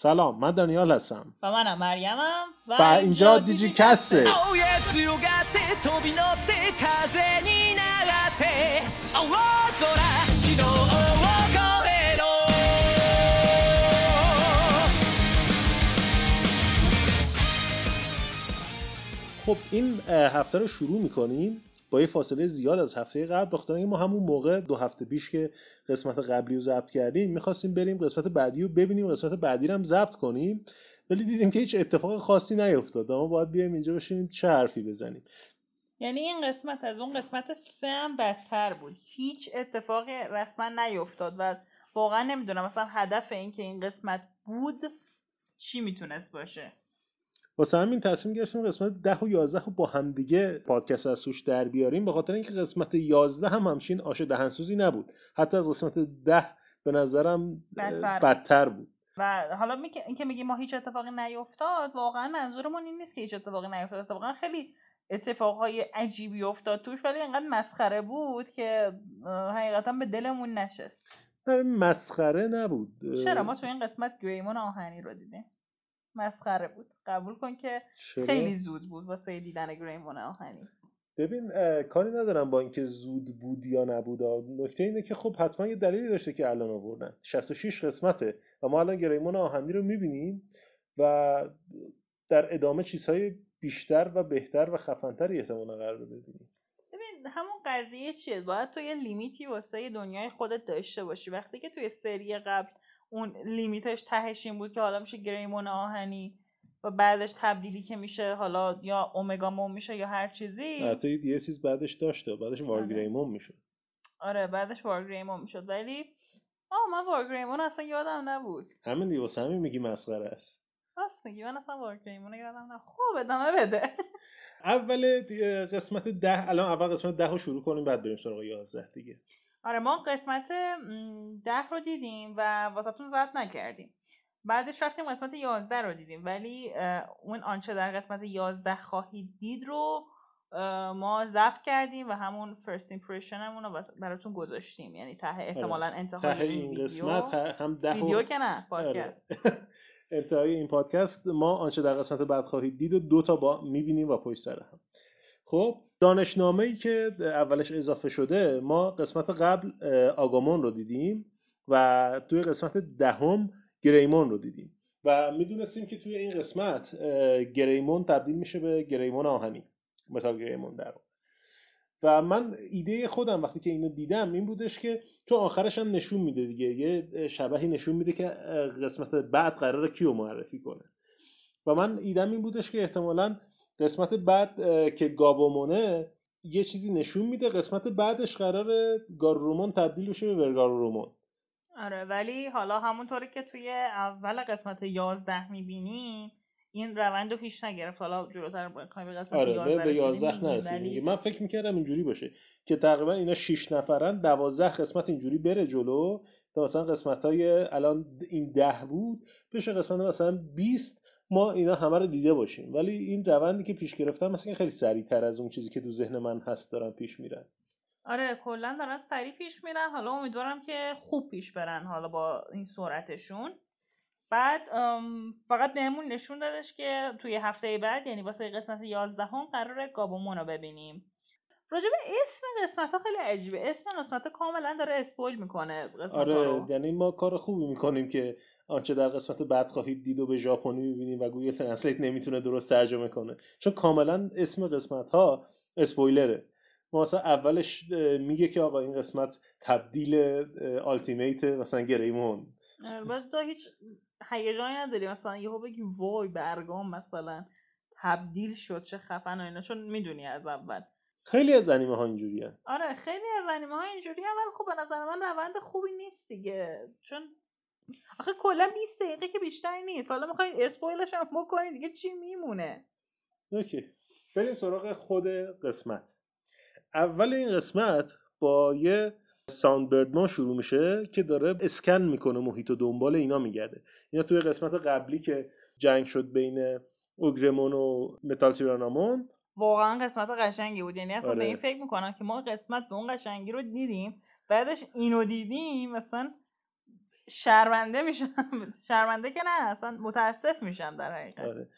سلام من دانیال هستم. و منم مریمم و, و اینجا دیجی کسته خب این هفته رو شروع می‌کنیم. با یه فاصله زیاد از هفته قبل بخاطر ما همون موقع دو هفته پیش که قسمت قبلی رو ضبط کردیم می‌خواستیم بریم قسمت بعدی رو ببینیم قسمت بعدی رو هم ضبط کنیم ولی دیدیم که هیچ اتفاق خاصی نیفتاد. ما باید بیایم اینجا بشینیم چه حرفی بزنیم. یعنی این قسمت از اون قسمت سه هم بدتر بود. هیچ اتفاق رسما نیفتاد و واقعا نمی‌دونم مثلا هدف این که این قسمت بود چی می‌تونست باشه. واسه همین تصمیم گرفتیم قسمت ده و یازده رو با همدیگه پادکست از توش در بیاریم به خاطر اینکه قسمت یازده هم همچین آش دهنسوزی نبود. حتی از قسمت ده به نظرم بدتر, بدتر بود. و حالا می... اینکه میگی ما هیچ اتفاقی نیفتاد واقعا منظورمون این نیست که هیچ اتفاقی نیفتاد. اتفاقا خیلی اتفاقهای عجیبی افتاد توش ولی اینقدر مسخره بود که حقیقتا به دلمون نشست. مسخره نبود. چرا؟ ما تو این قسمت گریمون آهنی رو دیدیم. مسخره بود. قبول کن که خیلی زود بود واسه دیدن گریمون آهنی. ببین کاری ندارم با اینکه زود بود یا نبود. نکته اینه که خب حتما یه دلیلی داشته که الان آوردن. 66 قسمته و ما الان گریمون آهنی رو می‌بینیم و در ادامه چیزهای بیشتر و بهتر و خفنتری احتمالا قرار ببینیم. ببین همون قضیه چیه؟ باید تو یه لیمیتی واسه دنیای خودت داشته باشی. وقتی که توی سری قبل اون لیمیتش تهش این بود که حالا میشه گریمون آهنی و بعدش تبدیلی که میشه حالا یا اومگا مون میشه یا هر چیزی. حتی یه چیز بعدش داشته بعدش وارگریمون آره. میشه. آره بعدش وارگریمون می‌شد. ولی آه من وارگریمون اصلا یادم نبود. همین دیگه واسه همین میگی مسخره است. راست میگی من اصلا وارگریمون یادم نبود. خوب ادامه بده. اول قسمت ده الان اول قسمت ده رو شروع کنیم بعد بریم سراغ یازده دیگه. آره ما قسمت ده رو دیدیم و واسهتون زد نکردیم. بعدش رفتیم قسمت یازده رو دیدیم. ولی اون آنچه در قسمت یازده خواهید دید رو ما ضبط کردیم و همون فرست ایمپرشنمون رو براتون گذاشتیم. یعنی ته آره. احتمالا انتهای این, قسمت هم ده ویدیو که نه پادکست. انتهای این پادکست ما آنچه در قسمت بعد خواهید دید و دو تا با می‌بینیم و پشت سر هم. خب دانشنامه ای که اولش اضافه شده ما قسمت قبل آگامون رو دیدیم و توی قسمت دهم گریمون رو دیدیم. و می‌دونستیم که توی این قسمت گریمون تبدیل میشه به گریمون آهنی متال گریمون در و من ایده خودم وقتی که اینو دیدم این بودش که تو آخرش هم نشون میده دیگه یه شبهی نشون میده که قسمت بعد قرار کیو معرفی کنه. و من ایدم این بودش که احتمالا قسمت بعد که گابومونه یه چیزی نشون میده قسمت بعدش قرار گارورومون تبدیل بشه به ورگارورومون. آره ولی حالا همونطوری که توی اول قسمت 11 می‌بینی این روند رو پیش نگرفت. حالا جلوتر به قسمت آره 11 به 11 ولی... من فکر می‌کردم اینجوری باشه که تقریبا اینا 6 نفرن 12 قسمت اینجوری بره جلو تا مثلا قسمت های الان این ده بود بشه قسمت مثلا 20 ما اینا همه رو دیده باشیم. ولی این روندی که پیش گرفتن مثلا خیلی سریعتر از اون چیزی که تو ذهن من هست دارن پیش میرن. آره کلا دارن سریع پیش میرن. حالا امیدوارم که خوب پیش برن حالا با این سرعتشون. بعد فقط بهمون نشون دادش که توی هفته بعد یعنی واسه قسمت 11 هم قرار گابومون رو ببینیم. راجع به اسم قسمت ها خیلی عجیبه. اسم قسمت ها کاملا داره spoil می‌کنه قسمت آره یعنی ما کار خوبی می‌کنیم که آنچه در قسمت بعد خواهید دید و به ژاپنی می‌بینیم و Google Translate نمی‌تونه درست ترجمه کنه. چون کاملا اسم قسمت ها اسپویلره. ما مثلا اولش میگه که آقا این قسمت تبدیل آلتیمیت مثلا گریمون بعد تو هیچ هیجانی نداری. مثلا یهو بگی وای برگام مثلا تبدیل شد چه خفن و اینا. چون می‌دونی از اول. خیلی از انیمه ها اینجوری آره خیلی از انیمه ها اینجوری ولی خب به نظر من روند خوبی نیست دیگه. چون آخه کلا 20 دقیقه که بیشتر نیست. حالا می‌خوای اسپویلش هم بکنی دیگه چی میمونه؟ OK. بریم سراغ خود قسمت. اول این قسمت با یه ساوندبردمون شروع میشه که داره اسکن می‌کنه محیط و دنبال اینا میگرده. اینا توی قسمت قبلی که جنگ شد بین اوگرمون و متال تیرانامون واقعا قسمت قشنگی بود. یعنی اصلا آره. به این فکر می‌کنم که ما قسمت به اون قشنگی رو دیدیم بعدش اینو دیدیم مثلا شرمنده میشم. شرمنده که نه اصلا متاسف میشم در حقیقت. آره.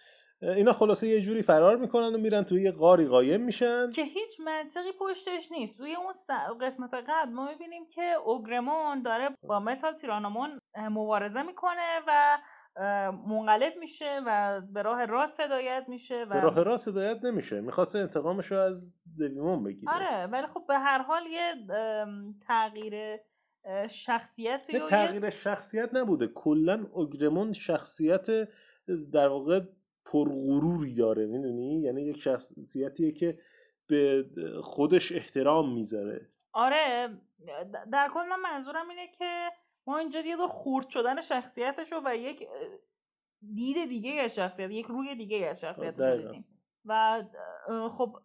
اینا خلاصه یه جوری فرار می‌کنن و میرن توی یه غاری قایم میشن. که هیچ منطقی پشتش نیست. روی اون قسمت قبل ما می‌بینیم که اوگرمون داره با متال تیرانامون مبارزه می‌کنه و منقلب میشه و به راه راست هدایت میشه و به راه راست هدایت نمیشه. می‌خواسته انتقامش رو از دویمون بگیره. آره ولی خب به هر حال یه تغییر شخصیت یه تغییر شخصیت نبوده. کلا اوگرمون شخصیت در واقع پرغروری داره. می‌دونی؟ یعنی یک شخصیتیه که به خودش احترام می‌ذاره. آره در کل من منظورم اینه که ما اینجا یه دور خورد شدن شخصیتشو و یک دید دیگه از شخصیت یک روی دیگه از شخصیتش دیدیم. و خب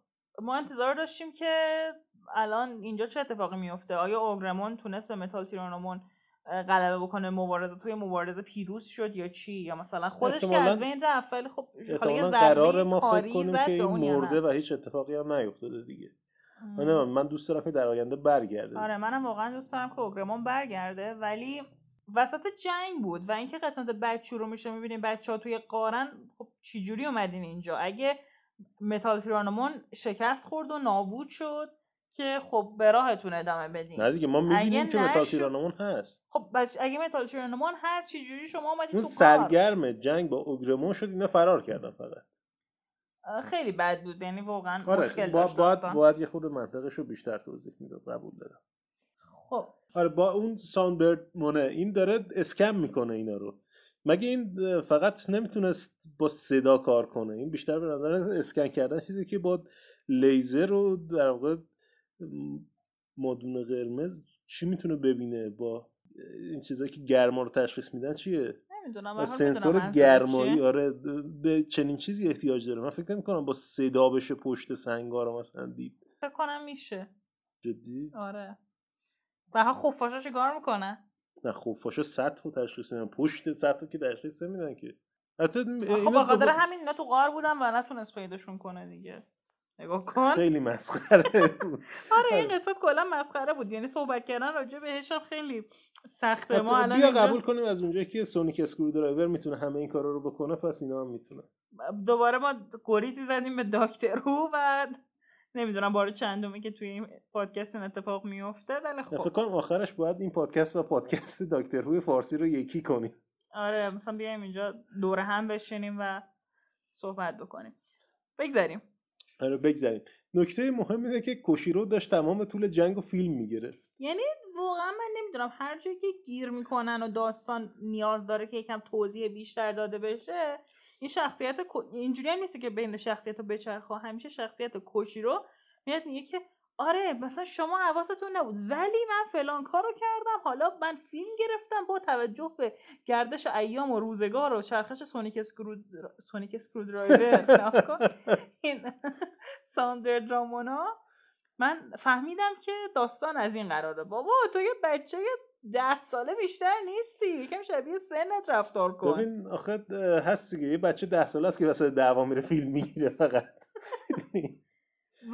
ما انتظار داشتیم که الان اینجا چه اتفاقی میفته آیا اوگرمون تونست به متال تیرانومون غلبه بکنه مبارزه توی مبارزه پیروز شد یا چی؟ یا مثلا خودش که از بین رفت ولی خب قرار ما فکر کنیم که این مرده و هیچ اتفاقی هم نیفتاده دیگه. من من دوست دارم که در آینده برگرده. آره منم واقعا دوست دارم که اوگرمون برگرده ولی وسط جنگ بود و اینکه قسمت بعد شروع میشه می‌بینیم بچه ها توی قارن خب چجوری اومدین اینجا؟ اگه متال تیرانومون شکست خورد و نابود شد که خب به راهتون ادامه بدین. نه دیگه ما می‌بینیم که متال تیرانومون هست. خب پس اگه متال تیرانومون هست چجوری شما اومدید اون سرگرم جنگ با اوگرمون شد اینا فرار کردن فقط. خیلی بد بود. یعنی واقعا آره مشکل با داشت باید, باید یه خرده منطقش رو بیشتر توضیح می‌داد قبول دارم. خب. آره با اون ساوندبردمونه. این داره اسکن می‌کنه اینا رو. مگه این فقط نمی‌تونست با صدا کار کنه؟ این بیشتر به نظر اسکن کردن چیزی که با لیزر رو در واقع مادون قرمز چی می‌تونه ببینه با این چیزایی که گرما رو تشخیص میدن چیه؟ نمی‌دونم سنسور گرمایی آره به چنین چیزی احتیاج داره. من فکر نمی کنم با صدا بشه پشت سنگا مثلا دید فکر کنم میشه. جدی؟ آره. و خفاشا چیکار می‌کنه؟ نه خفاشا سطح رو تشخیص میدن. پشت سطح که تشخیص نمیدن که. حتی خب بخاطر همین اینا تو غار بودن و نتونست پیداشون کنه دیگه. نگاه کن. خیلی مسخره آره این قسمت کلا مسخره بود. یعنی صحبت کردن راجع بهش هم خیلی سخته. ما الان بیا قبول کنیم از اونجایی که sonic screwdriver می‌تونه همه این کارا رو بکنه پس اینا هم می‌تونه. دوباره ما گریزی زدیم به Doctor Who نمی‌دونم بار چندمی که توی این پادکست این اتفاق میفته ولی خب. فکر کنم آخرش باید این پادکست و پادکست داکتر روی فارسی رو یکی کنیم. آره مثلا بیایم اینجا دور هم بشینیم و صحبت بکنیم. بگذاریم. آره بگذاریم. نکته مهم اینه که کوشیرو داشت تمام طول جنگ و فیلم می‌گرفت. یعنی واقعا من نمی‌دونم هر جایی که گیر می‌کنن و داستان نیاز داره که یکم توضیح بیشتر داده بشه این شخصیت اینجوری هم نیست که بین شخصیتا بچرخه همیشه شخصیت کوشیرو میاد میگه که آره مثلا شما حواستون نبود. ولی من فلان کارو کردم. حالا من فیلم گرفتم با توجه به گردش ایام و روزگار و چرخش sonic screw sonic screwdriver این ساوندبردمونا. من فهمیدم که داستان از این قراره. بابا تو یه بچه ده ساله بیشتر نیستی. یکم شبیه سنت رفتار کن. ببین آخه هست دیگه. یه بچه ده ساله است که واسه دعوا میره فیلم می‌گیره فقط.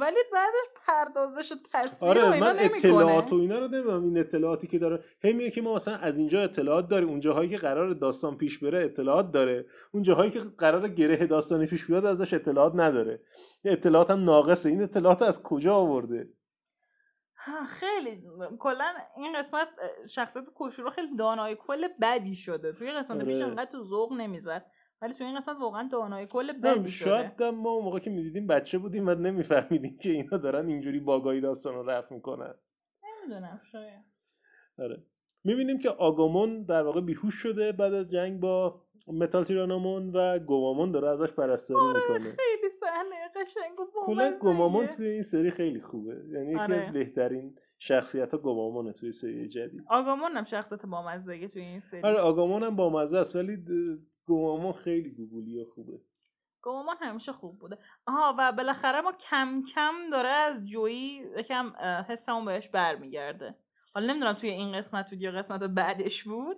ولی بعدش پردازش و تصویر آره و اینا من اطلاعات و اینا رو نمی‌دونم. این اطلاعاتی که داره. هی میگه که ما مثلا از اینجا اطلاعات داریم. اون جاهایی که قرار داستان پیش بره اطلاعات داره. اون جاهایی که قرار گره داستانی پیش بیاد ازش اطلاعات نداره. اطلاعات هم ناقصه. این اطلاعات از کجا آورده؟ خیلی. کلا این قسمت شخصیت کوشورو خیلی دانای کل بدی شده. توی قسمت آره. پیش انقدر تو ذوق نمی‌زد. ولی تو این قسمت واقعا دانای کل بدی شاید ما اون موقع که می‌دیدیم بچه بودیم و نمیفهمیدیم که اینا دارن اینجوری باگایی داستان رو رفت می‌کنن. نمی‌دونم شاید. آره. می‌بینیم که آگامون در واقع بیهوش شده بعد از جنگ با متال تیرانومون و گومامون داره ازش پرستاری آره می‌کنه. خیلی صحنه قشنگ و کلا گومامون توی این سری خیلی خوبه. یعنی یکی آره. از بهترین شخصیت ها گومامونه توی سری جدید. آگامون هم شخصیت بامزه توی این سری. آره آگامون هم بامزه است ولی گومامون خیلی گوگولی و خوبه. گومامون همیشه خوب بوده. آها و بالاخره ما کم کم داره از جویی یکم حسمون بهش برمیگرده. حالا نمی‌دونم توی این قسمت بود یا قسمت بعدش بود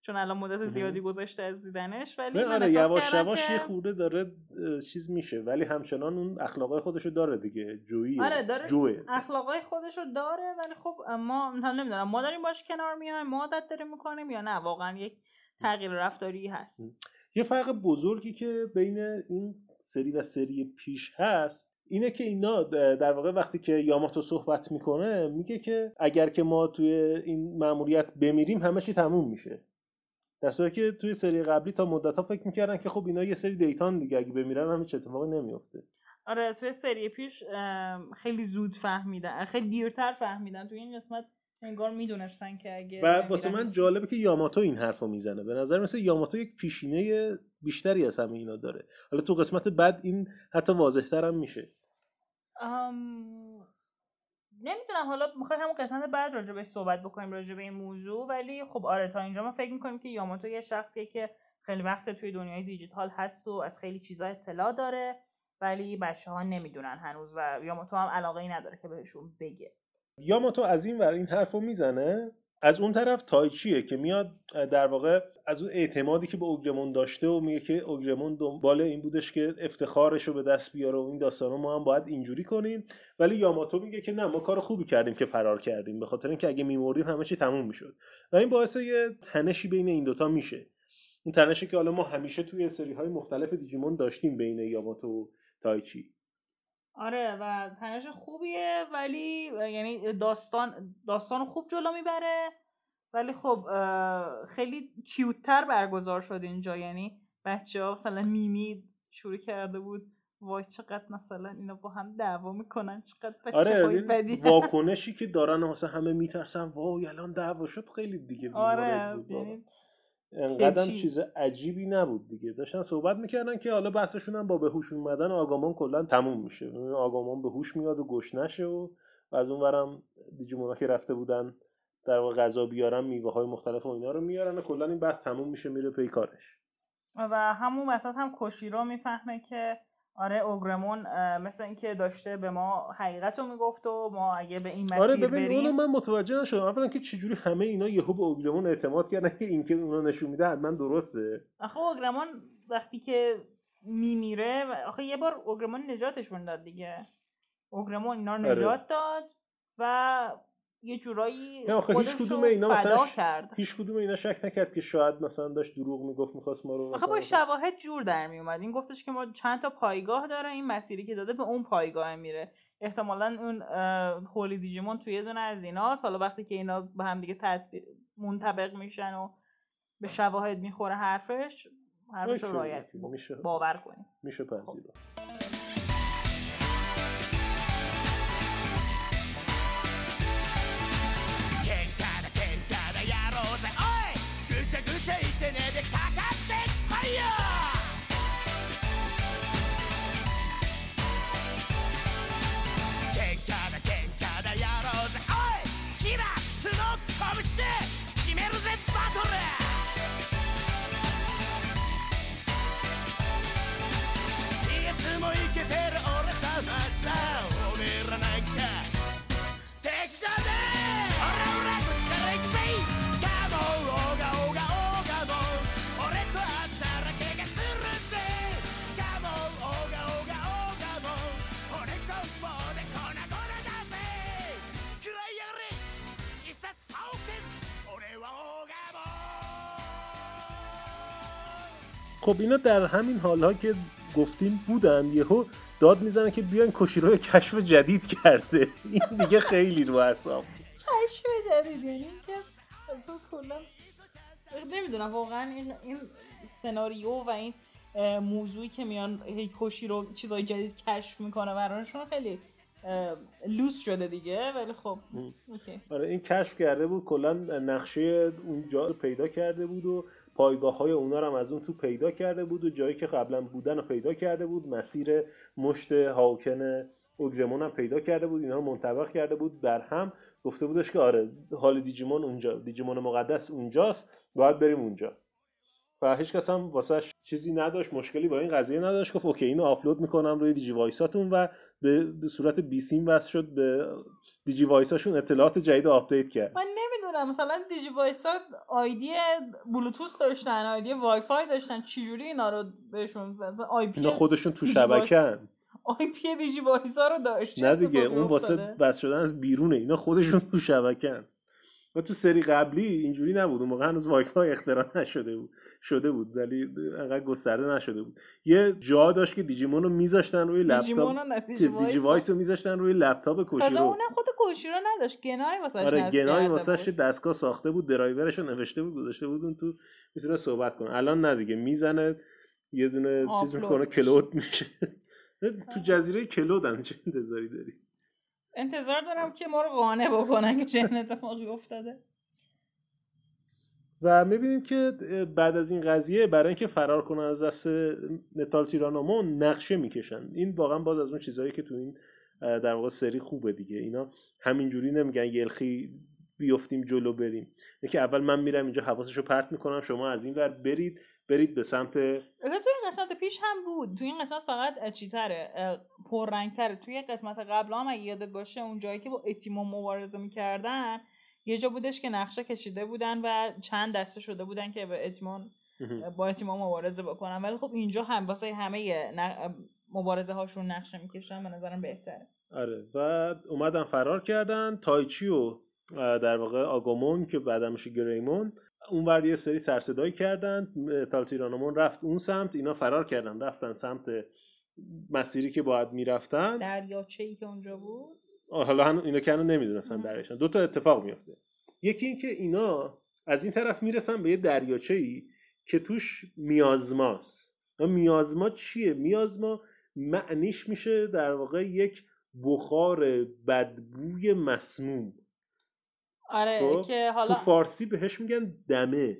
چون الان مدت زیادی گذاشته از دیدنش ولی من آره یواش یواش یه خورده داره چیز میشه ولی همچنان اون اخلاقای خودشو داره دیگه جویی آره داره جوه. اخلاقای خودشو داره ولی خب ما نمی‌دونم ما داریم باش کنار میایم ما عادت داریم می‌کنیم یا نه واقعا یک تغییر رفتاری هست. یه فرق بزرگی که بین این سری و سری پیش هست اینه که اینا در واقع وقتی که یاماتو صحبت می‌کنه میگه که اگر که ما توی این مأموریت بمیریم همه چی تموم میشه. در صورتی که توی سری قبلی تا مدت ها فکر می‌کردن که خب اینا یه سری دیتان دیگه اگه بمیرن همه اتفاقی نمیفته آره توی سری پیش خیلی زود فهمیدن خیلی دیرتر فهمیدن توی این قسمت انگار می‌دونستن که اگه و واسه من جالبه که یاماتو این حرفو می‌زنه. به نظر مثل یاماتو یک پیشینه بیشتری از همه اینا داره. حالا تو قسمت بعد این حتی واضحتر هم میشه. نمی‌دونم. حالا می‌خوایم همون قسمت بعد راجع بهش صحبت بکنیم راجع به این موضوع. ولی خب آره تا اینجا ما فکر می‌کنیم که یاماتو یه شخصیه که خیلی وقت توی دنیای دیجیتال هست و از خیلی چیزا اطلاع داره ولی بچه ها نمی‌دونن هنوز و یاماتو هم علاقه ای نداره که بهشون بگه. یاماتو از این ور این حرف رو می‌زنه از اون طرف تایچیه که میاد در واقع از اون اعتمادی که به اوگرمون داشته و میگه که اوگرمون دنبال این بودش که افتخارش رو به دست بیاره و این داستان ما هم باید اینجوری کنیم. ولی یاماتو میگه که نه ما کار خوبی کردیم که فرار کردیم به خاطر اینکه اگه میمردیم همه چی تموم می‌شد. و این باعث یه تنشی بین این دوتا میشه. این تنشی که حالا ما همیشه توی سری های مختلف دیجیمون داشتیم بین یاماتو و تایچی. آره و تنش خوبیه ولی یعنی داستان داستان خوب جلو می‌بره. ولی خب خیلی کیوتتر برگزار شد اینجا. یعنی بچه ها مثلا میمی شروع کرده بود وای چقدر مثلا اینا با هم دعوا می‌کنن چقدر بچه آره بدی. واکنشی که دارن واسه همه میترسن وای الان دعوا شد خیلی دیگه آره انقدر چیز عجیبی نبود دیگه. داشتن صحبت می‌کردن که حالا بحثشون هم با به هوش اومدن آگامان کلا تموم میشه. آگامان به هوش میاد و گوش نشه و, از اون ورم دیجیمونا که رفته بودن در واقع غذا بیارن میوه های مختلف و اینا رو میارن و کلا این بحث تموم میشه میره پی کارش. و همون وسط هم کشیرا می‌فهمه که آره اوگرمون مثل اینکه داشته به ما حقیقت رو می‌گفت و ما اگه به این مسیر آره ببین بریم اونو من متوجه نشدم. اولا که چجوری همه اینا یهو به اوگرمون اعتماد کردن که این که اونا نشون میده حتما درسته. آخه اوگرمون وقتی که میمیره آخه یه بار اوگرمون نجاتشون داد دیگه. اوگرمون اینا رو آره. نجات داد و یه جورایی آخه هیچ کدوم اینا مثلا کرد. هیچ کدوم اینا شک نکرد که شاید مثلا داشت دروغ می‌گفت می‌خواست ما رو آخه با شواهد جور در میومد. این گفتش که ما چند تا پایگاه داره این مسیری که داده به اون پایگاه میره. احتمالا اون هولی دیجیمون توی یه دونه از ایناست. حالا وقتی که اینا به هم دیگه منطبق میشن و به شواهد می‌خوره حرفش حرفش رو رایت باور کنیم. میشه پذیرا خب اینا در همین حالها که گفتیم بودن یهو داد می‌زنه که بیاین کوشیرو کشف جدید کرده. این دیگه خیلی رو اعصاب کشف جدید یعنی که اصلا کلا نمی‌دونم واقعا این این سناریو و این موضوعی که میان هی کوشیرو چیزای جدید کشف می‌کنه براشون خیلی لوس شده دیگه ولی خب آره این کشف کرده بود کلا نقشه اونجا پیدا کرده بود و پایگاه های اونا رو هم از اون تو پیدا کرده بود و جایی که قبلا بودن رو پیدا کرده بود. مسیر مشت هاوکن اوگرمون هم پیدا کرده بود. اینا رو منطبق کرده بود. بر هم گفته بودش که آره حال دیجیمون اونجا دیجیمون مقدس اونجاست. باید بریم اونجا. و هیچ کس هم واسه چیزی نداشت مشکلی با این قضیه نداشت گفت اوکی اینو آپلود می‌کنم روی دیجی وایساتون و به, صورت بیسیم وصل شد به Digivice اشون اطلاعات جدید آپدیت کرد. من نمی‌دونم مثلا Digivice ا ID بلوتوث داشتن ID وای فای داشتن چجوری اینا رو بهشون IP اینا خودشون تو شبکن IP Digivice ا رو داشت. نه دیگه اون واسه وصل شدن از بیرونه اینا خودشون تو شبکن و تو سری قبلی اینجوری نبود. اون موقع هنوز وایفای اختراع نشده بود. شده بود. ولی انقدر گسترده نشده بود. یه جا داشت که دیجیمون رو میذاشتن روی لپتاپ. چیز Digivice رو میذاشتن روی لپتاپ کوشیرو اونم خود کوشیرو نداشت. گنای واسه آره گنای واسه دستگاه ساخته بود درایورش رو نوشته بود گذاشته بود اون تو می‌تونه صحبت کنه. الان نه دیگه می‌زنه یه دونه چیز می‌کنه کلود میشه. تو جزیره کلودن چه انتظاری داری؟ انتظار دارم که ما رو قانع بکنن که چه اتفاقی افتاده. و می‌بینیم که بعد از این قضیه برای اینکه فرار کنن از دست متال تیرانومون نقشه می‌کشن. این واقعا باز از اون چیزهایی که تو این در واقع سری خوبه دیگه. اینا همینجوری نمیگن یلخی بیفتیم جلو بریم. که اول من میرم اینجا حواسشو پرت می‌کنم شما از این ور برید. برید به سمت تو این قسمت پیش هم بود. تو این قسمت فقط چیتره پررنگتره. توی قسمت قبل هم اگه یادت باشه اون جایی که با اتیمو مبارزه می‌کردن یه جا بودش که نقشه کشیده بودن و چند دسته شده بودن که به اتیمون با اتیمون مبارزه بکنن. ولی خب اینجا هم واسه همه مبارزه هاشون نقشه می‌کشن به نظرم بهتره. آره. و اومدن فرار کردن. تایچی و در واقع آگومون که بعدا میشه گریمون اونور یه سری سرصدایی کردن تالتیرانومون رفت اون سمت اینا فرار کردن رفتن سمت مسیری که باید می‌رفتن. دریاچه ای که اونجا بود؟ حالا اینا که نمی‌دونستن دریاچه دو تا اتفاق میفته یکی اینکه اینا از این طرف می‌رسن به یه دریاچه ای که توش میازماست. میازما چیه؟ میازما معنیش میشه در واقع یک بخار بدبوی مسموم. آره خب؟ که حالا تو فارسی بهش میگن دمه.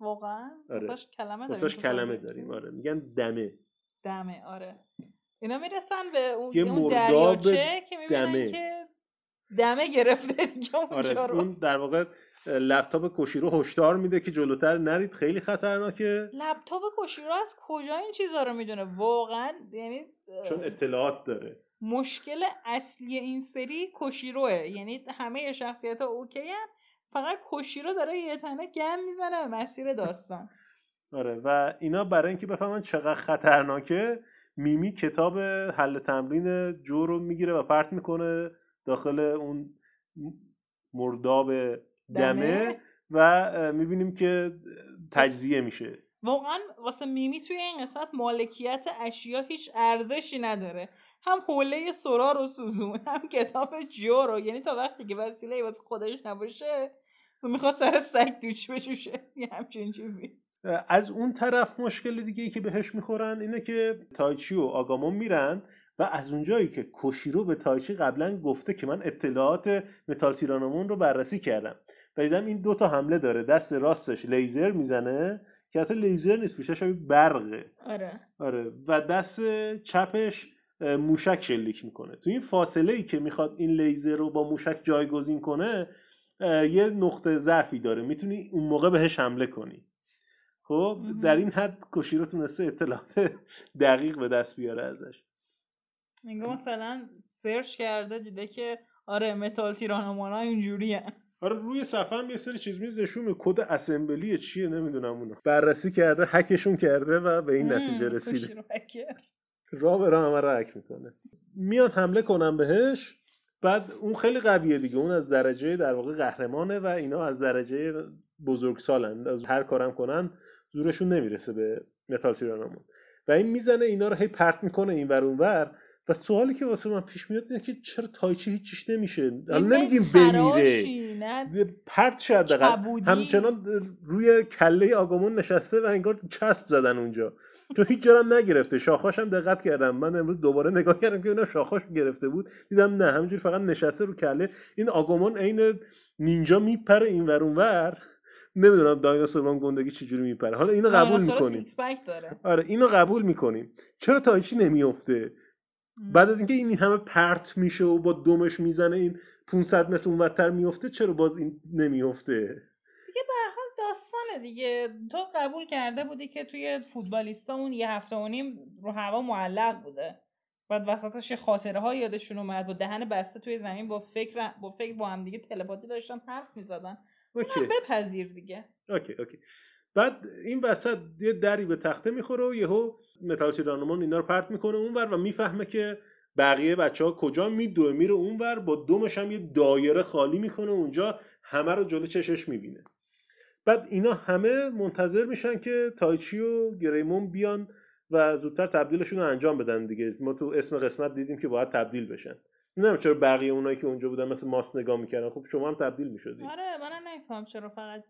واقعا؟ آره. کلمه داریم کلمه داریم. آره میگن دمه. دمه آره. اینا می‌رسن به اون یه مرداب که دمه. که دمه گرفته آره اون در واقع لپتاپ کوشیرو هشدار میده که جلوتر نرید. خیلی خطرناکه. لپتاپ کوشیرو از کجا این چیزا رو می‌دونه؟ واقعا یعنی چون اطلاعات داره. مشکل اصلی این سری کوشیروه. یعنی همه شخصیت ها اوکی هم. فقط کوشیرو داره یه تنه گم می‌زنه به مسیر داستان. آره و اینا برای اینکه بفهمن چقدر خطرناکه میمی کتاب حل تمرین جو رو می‌گیره و پرت می‌کنه داخل اون مرداب دمه. و می‌بینیم که تجزیه میشه. واقعا واسه میمی توی این قسمت مالکیت اشیا هیچ ارزشی نداره. هم حوله سورا رو سوزون هم کتاب جو رو. یعنی تا وقتی که وسیله واسه خودش نباشه می‌خواد سر سگ دوچ بجوشه. یه همچین چیزی. از اون طرف مشکل دیگه ای که بهش می‌خورن اینه که تایچی و آگامون میرن و از اونجایی که کوشیرو به تایچی قبلا گفته که من اطلاعات متال تیرانومون رو بررسی کردم و دیدم این دوتا حمله داره. دست راستش لیزر می‌زنه که اصلا لیزر نیست بیشتر شبیه برقه. آره. آره. و دست چپش موشک شلیک می‌کنه. تو این فاصله ای که می‌خواد این لیزر رو با موشک جایگزین کنه یه نقطه ضعفی داره. می‌تونی اون موقع بهش حمله کنی. خب در این حد کوشیرو تونسته اطلاعات دقیق به دست بیاره ازش. میگه مثلا search کرده دیده که آره متال تیرانومونا اینجوری آره روی صفحه هم یه سری چیز میز نشون کد assembly چیه؟ نمی‌دونم اونو. بررسی کرده هکشون کرده و به این نتیجه رسیده. راه به راه همه رو هک می‌کنه. میاد حمله کنم بهش بعد اون خیلی قویه دیگه. اون از درجه در واقع قهرمانه و اینا از درجه بزرگسالن از هر کارم کنن زورشون نمی‌رسه به متال تیرانومون و این می‌زنه اینا رو هی پرت می‌کنه این ور ور. و سوالی که واسه من پیش میاد اینه که چرا تایچی هیچیش نمیشه؟ نمیگیم بمیره. پرت شد همچنان روی کله آگامون نشسته و انگار چسب زدن اونجا. چون هیچ جرم نگرفته. شاخاش هم دقت کردم. من امروز دوباره نگاه کردم که اینا شاخاش گرفته بود. دیدم نه همینجور فقط نشسته رو کله. این آگامون عین نینجا میپره این ور اون ور نمی‌دونم دایناسور من گندگی چجوری میپره. حالا اینو قبول می‌کنیم آره اینو قبول می‌کنیم چرا تایچی نمیفته بعد از اینکه این همه پرت میشه و با دومش می‌زنه این 500 متر اونورتر میفته چرا باز این نمیفته؟ دیگه به حال داستانه دیگه. تو قبول کرده بودی که توی فوتبالیستا اون یه هفته و نیم رو هوا معلق بوده. بعد وسطش خاطره ها یادشون اومد. با دهن بسته توی زمین با فکر با فکر با هم دیگه تلپاتی داشتن حرف می‌زدن. okay. بپذیر دیگه. okay okay. بعد این وسط یه دری به تخته می‌خوره و یهو متال تیرانومون اینا رو پرت می‌کنه اونور و می‌فهمه که بقیه بچه ها کجا میدوه میره اونور با دومش هم یه دایره خالی می‌کنه اونجا همه رو جلو چشش می‌بینه. بعد اینا همه منتظر میشن که تایچی و گریمون بیان و زودتر تبدیلشون رو انجام بدن دیگه. ما تو اسم قسمت دیدیم که باید تبدیل بشن. نمی‌دونم چرا بقیه اونایی که اونجا بودن مثل ماست نگاه می‌کردن. خب شما هم تبدیل می‌شدید آره من نمیفهم چرا فقط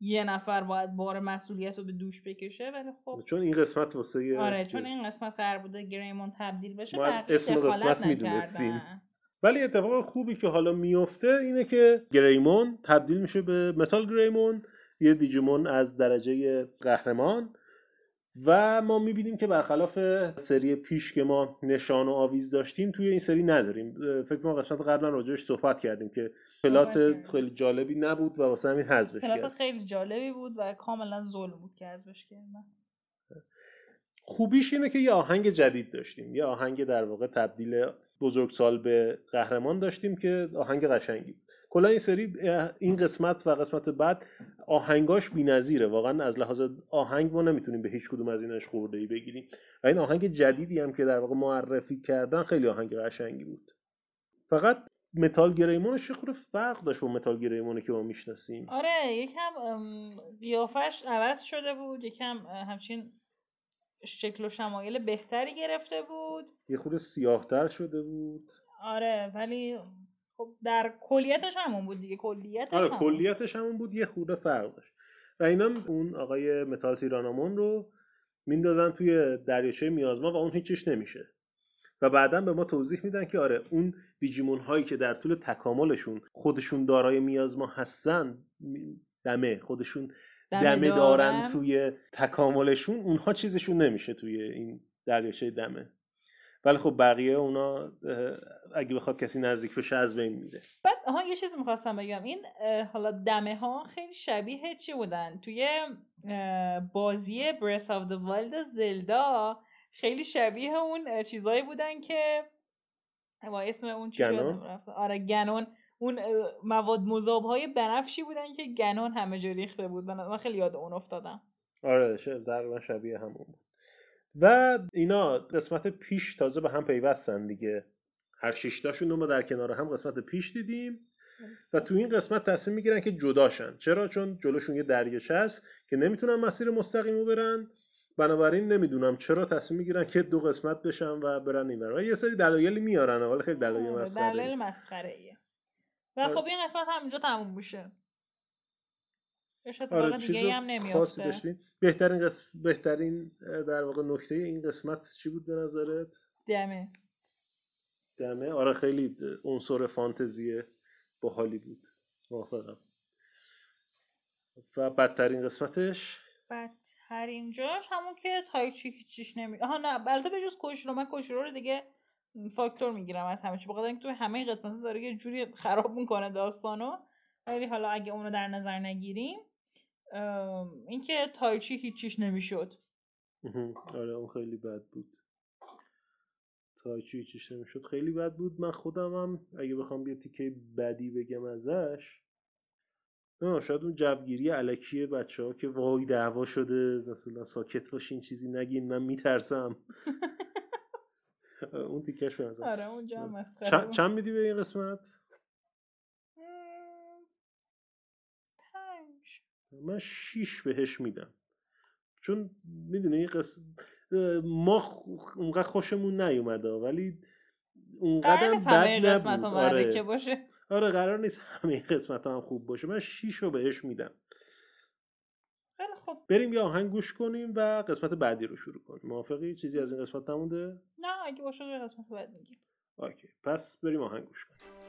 یه نفر باید بار مسئولیت رو به دوش بکشه ولی خب چون این قسمت واسه آره چون این قسمت قرار بوده گریمون تبدیل بشه ما از اسم قسمت می‌دونستیم. ولی اتفاق خوبی که حالا میفته اینه که گریمون تبدیل میشه به متال گریمون یه دیجیمون از درجه قهرمان. و ما می‌بینیم که برخلاف سری پیش که ما نشان و آویز داشتیم توی این سری نداریم. فکر ما قسمت قبلا راجعش صحبت کردیم که پلات خیلی جالبی نبود و واسه همین حذفش پلات خیلی جالبی بود و کاملا ظلم بود که حذفش کردن خوبیش اینه که یه آهنگ جدید داشتیم. یه آهنگ در واقع تبدیل بزرگسال به قهرمان داشتیم که آهنگ قشنگی کلا این سری این قسمت و قسمت بعد آهنگاش بی‌نظیره. واقعا از لحاظ آهنگ ما نمی‌تونیم به هیچ کدوم از ایناش خرده ای بگیریم. و این آهنگ جدیدی هم که در واقع معرفی کردن خیلی آهنگ قشنگی بود. فقط متال گریمونش خورده فرق داشت با متال گریمونی که ما می‌شناسیم. آره یکم قیافش عوض شده بود. یکم همچین شکل و شمایل بهتری گرفته بود. یه خورده سیاهتر شده بود. آره ولی خب در کلیتش همون بود دیگه کلیتش آره کلیتش همون بود یه خورده فرق داشت. و اینا اون آقای متال تیرانامون رو میندازن توی دریاچه میازما و اون هیچیش نمیشه. و بعدا به ما توضیح میدن که آره اون دیجیمون هایی که در طول تکاملشون خودشون دارای میازما هستن دمه خودشون دمه, دارن. توی تکاملشون اونها چیزشون نمیشه توی این دریاچه دمه. ولی خب بقیه اونا اگه بخواد کسی نزدیک بشه از بین میره. بعد آها یه چیزی می‌خواستم بگم. این حالا دمه ها خیلی شبیه چی بودن؟ توی بازی برس آف the Wild زلدا خیلی شبیه اون چیزایی بودن که با اسم اون چی آره گنون. اون مواد مذاب های بنفشی بودن که گنون همه جا ریخته بود. من خیلی یاد اون افتادم. آره در شبیه همون بود. و اینا قسمت پیش تازه به هم پیوستن دیگه. هر شیشتاشون رو در کنار هم قسمت پیش دیدیم. و تو این قسمت تصمیم می‌گیرن که جداشن. چرا؟ چون جلوشون یه دریاچه هست که نمی‌تونن مسیر مستقیم رو برن. بنابراین نمی‌دونم چرا تصمیم می‌گیرن که دو قسمت بشن و برن این و یه سری دلایلی میارن ولی خیلی دلایل آره، مسخره دلایل مسخره و خب این قسمت همینجا تموم میشه. آره دیگه هم نمیافته. بهترین قسم... بهترین در واقع نکته این قسمت چی بود به نظرت؟ دمه. دمه؟ آره خیلی عنصر فانتزی باحالی بود. موافقم. و بدترین قسمتش؟ بدترین جاش همون که تایچی هیچیش نمی آها نه البته به جز کوشرو من کوشرو رو دیگه فاکتور می‌گیرم از همه چی بخاطر اینکه تو همه قسمت داره یه جوری خراب می‌کنه داستانو. ولی حالا اگه اونو در نظر نگیریم اینکه تایچی هیچیش نمی‌شد. آره اون خیلی بد بود. تایچی هیچیش نمی‌شد. خیلی بد بود. من خودم هم اگه بخوام یه تیکه بدی بگم ازش نه شاید اون جوگیری علکی بچه ها که وای دعوا شده مثلا ساکت باشین چیزی نگین من میترسم. اون تیکش به آره اونجا مسخره چند میدی به این قسمت؟ من شیش بهش میدم. چون می‌دونی قص... ما اونقدر خوشمون نیومده ولی اونقدر بد نبود. آره. باشه. آره قرار نیست همه قسمت هم خوب باشه. من شیش رو بهش میدم. خیلی خوب. بریم یه آهنگ گوش کنیم و قسمت بعدی رو شروع کنیم. موافقی؟ چیزی از این قسمت نمونده؟ نه اگه باشه قسمت بعد میگیم. اوکی. پس بریم آهنگ گوش کنیم.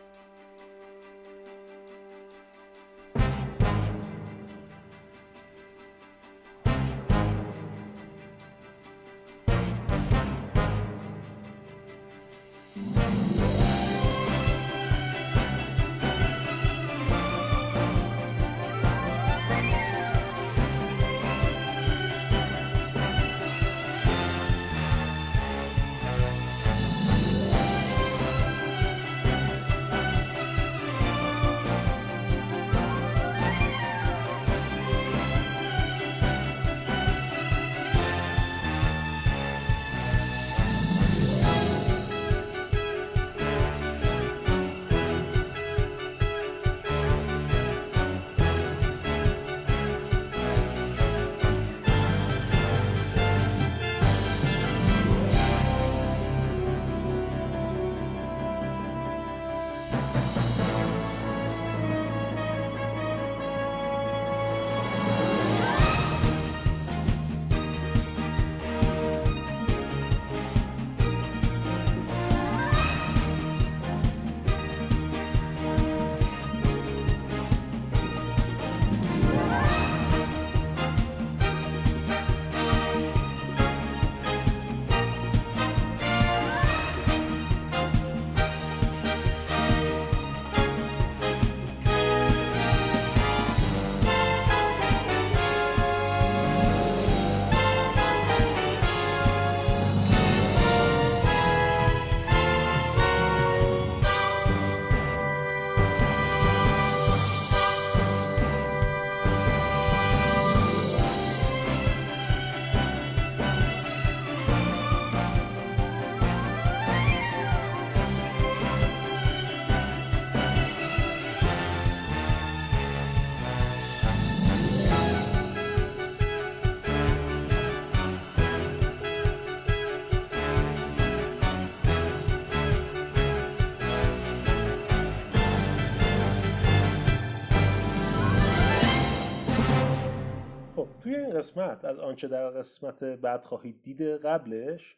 توی این قسمت از آنچه در قسمت بعد خواهید دید قبلش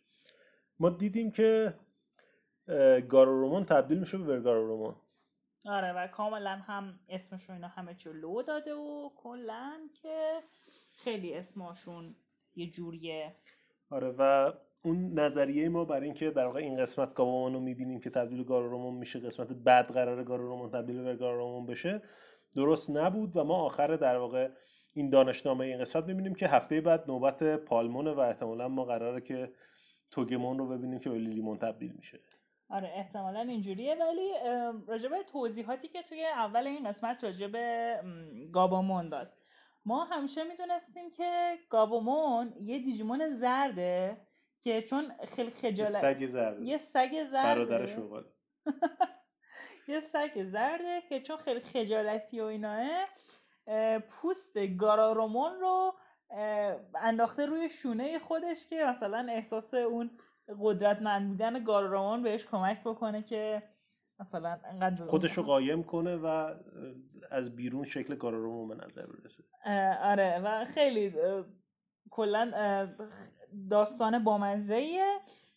ما دیدیم که گارورومون تبدیل میشه به ورگارورومون. آره و کاملا هم اسمش رو اینا همه چی لو داده و کلا که خیلی اسمشون یه جوریه. آره و اون نظریه ما برای اینکه در واقع این قسمت گابامون رو می‌بینیم که تبدیل گارورومون میشه قسمت بعد قرار گارورومون تبدیل به گارورومون بشه درست نبود و ما آخر در واقع این دانشنامه این قسمت می‌بینیم که هفته بعد نوبت پالمونه و احتمالا ما قراره که توگمون رو ببینیم که به لیلیمون تبدیل میشه. آره احتمالا اینجوریه ولی راجبه توضیحاتی که توی اول این قسمت راجبه گابامون داد. ما همیشه می‌دونستیم که گابامون یه دیجیمون زرده که چون خیلی خجالت یه سگ زرده. یه سگ زرده. برادر شغال. یه سگ زرده که چون خیلی خجالتی و ایناه پوست گارارومون رو انداخته روی شونه خودش که مثلا احساس اون قدرتمند بودن گارارومون بهش کمک بکنه که مثلا انقدر خودش رو قایم کنه و از بیرون شکل گارارومون به نظر برسه. آره و خیلی کلا داستان بامزه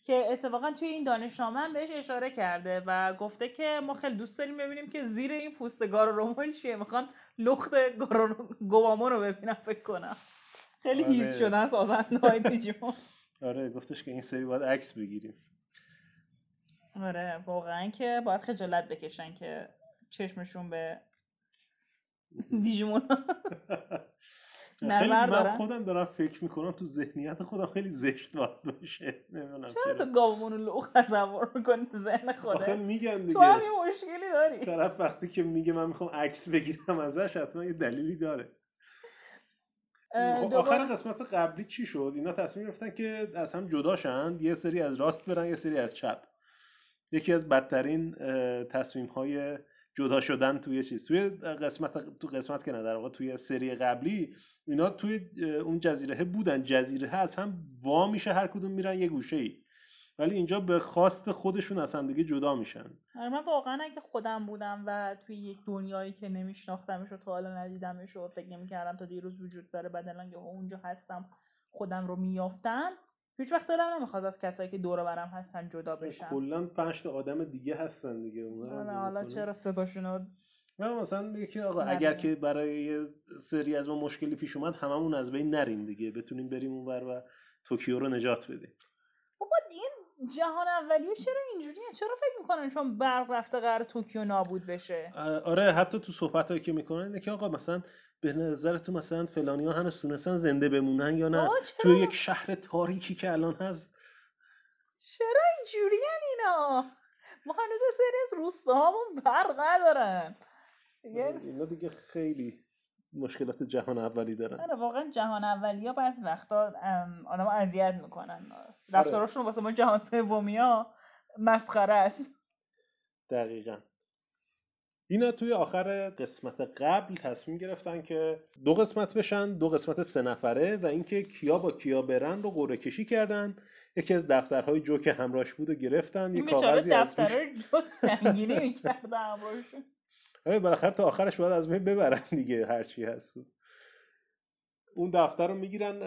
که اتفاقا توی این دانشنامه هم بهش اشاره کرده و گفته که ما خیلی دوست داریم ببینیم که زیر این پوست گارارومون چیه. می‌خوان لخت گوامون رو ببینم فکر کنم. خیلی آره. هیس شدن سازنده های دیجیمون آره گفتش که این سری باید عکس بگیریم. آره واقعا که باید خجالت بکشن که چشمشون به دیجیمون خیلی من خودم دارم فکر می‌کنم تو ذهنیت خودم خیلی زشت باید باشه. نمی‌دونم چرا تو گاومون رو لوخ تصور می‌کنی تو ذهن خودت؟ آخه میگن دیگه تو هم یه مشکلی داری. طرف وقتی که میگه من می‌خوام عکس بگیرم ازش حتما یه دلیلی داره. خب آخر قسمت قبلی چی شد؟ اینا تصمیم گرفتن که از هم جداشن یه سری از راست برن یه سری از چپ. یکی از بدترین تصمیم های جدا شدن توی چیز. توی قسمت تو قسمت که نه در واقع توی سری قبلی اینا توی اون جزیره بودن. جزیره از هم وا میشه هر کدوم میرن یه گوشه ای ولی اینجا به خواست خودشون از هم دیگه جدا میشن. آره، من واقعا اگه خودم بودم و توی یک دنیایی که نمیشناختمش و تا حالا ندیدمش و فکر نمی‌کردم تا دیروز وجود داره بعد الان اونجا هستم خودم رو میافتم هیچ وقت دلم نمی‌خواد از کسایی که دور برم هستن جدا بشن کلا پنج آدم دیگه هستن دیگه. آره، حالا چرا صداشونو نه مثلا میگه که آقا اگر که برای یه سری از ما مشکلی پیش اومد هممون از بین نریم دیگه. بتونیم بریم اونور و توکیو رو نجات بدیم. بابا این جهان اولیه چرا اینجوریه؟ چرا فکر می‌کنن چون برق رفته قرار توکیو نابود بشه؟ آره حتی تو صحبت هایی که می‌کنن که آقا مثلا به نظر تو مثلا فلانی ها هنوز تونستن زنده بمونن یا نه؟ تو یک شهر تاریکی که الان هست. چرا اینجوری اینا؟ ما هنوز سری از روستاهامون برق ندارن. اینا دیگه خیلی مشکلات جهان اولی دارن. آره واقعا جهان اولی ها بعضی وقتا آدم اذیت می‌کنن. رفتاراشون واسه ما جهان سومی ها مسخره است. دقیقا. اینا توی آخر قسمت قبل تصمیم گرفتن که دو قسمت بشن دو قسمت سه نفره و اینکه کیا با کیا برن رو قرعه کشی کردن. یکی از دفترهای جو که همراش بود و گرفتن. یه کاغذی از دفتر جو سنگینی می‌کرده همراهشون. آره بالاخره تا آخرش باید از بین ببرن دیگه هرچی هست. اون دفتر رو می‌گیرن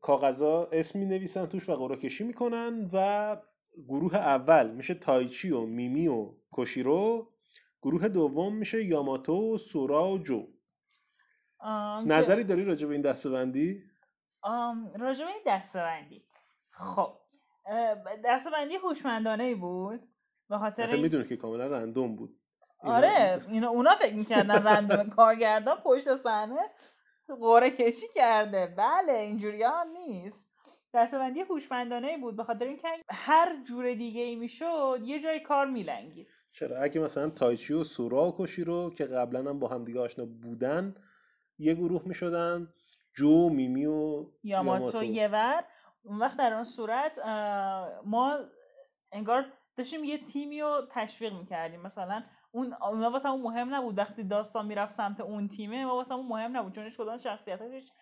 کاغذا اسم می نویسن توش و قرعه کشی می‌کنن و گروه اول میشه تایچی و میمی و کوشیرو گروه دوم میشه یاماتو و سورا و جو نظری داری راجع به این دستبندی؟ راجع به این دستبندی خب دستبندی هوشمندانه ای بود به خاطر این... می‌دونه که کاملا رندوم بود. آره اینا اونا فکر می‌کردن رندوم کارگردان پشت صحنه قره کشی کرده. بله اینجوری هم نیست. دستبندی هوشمندانه ای بود. به خاطر اینکه هر جور دیگه ای می‌شد یه جای کار میلنگید. چرا؟ اگه مثلا تایچی و سورا و رو که قبلا هم با هم دیگه آشنا بودن یه گروه می‌شدن. جو میمی و یاماتو یه ور. اون وقت در اون صورت ما انگار داشتیم یه تیمی رو تشویق می‌کردیم. مثلا اون اونا واسه اون مهم نبود وقتی داستان می‌رفت سمت اون تیمه ما واسه اون مهم نبود. چون هیچ کدوم شخصیتش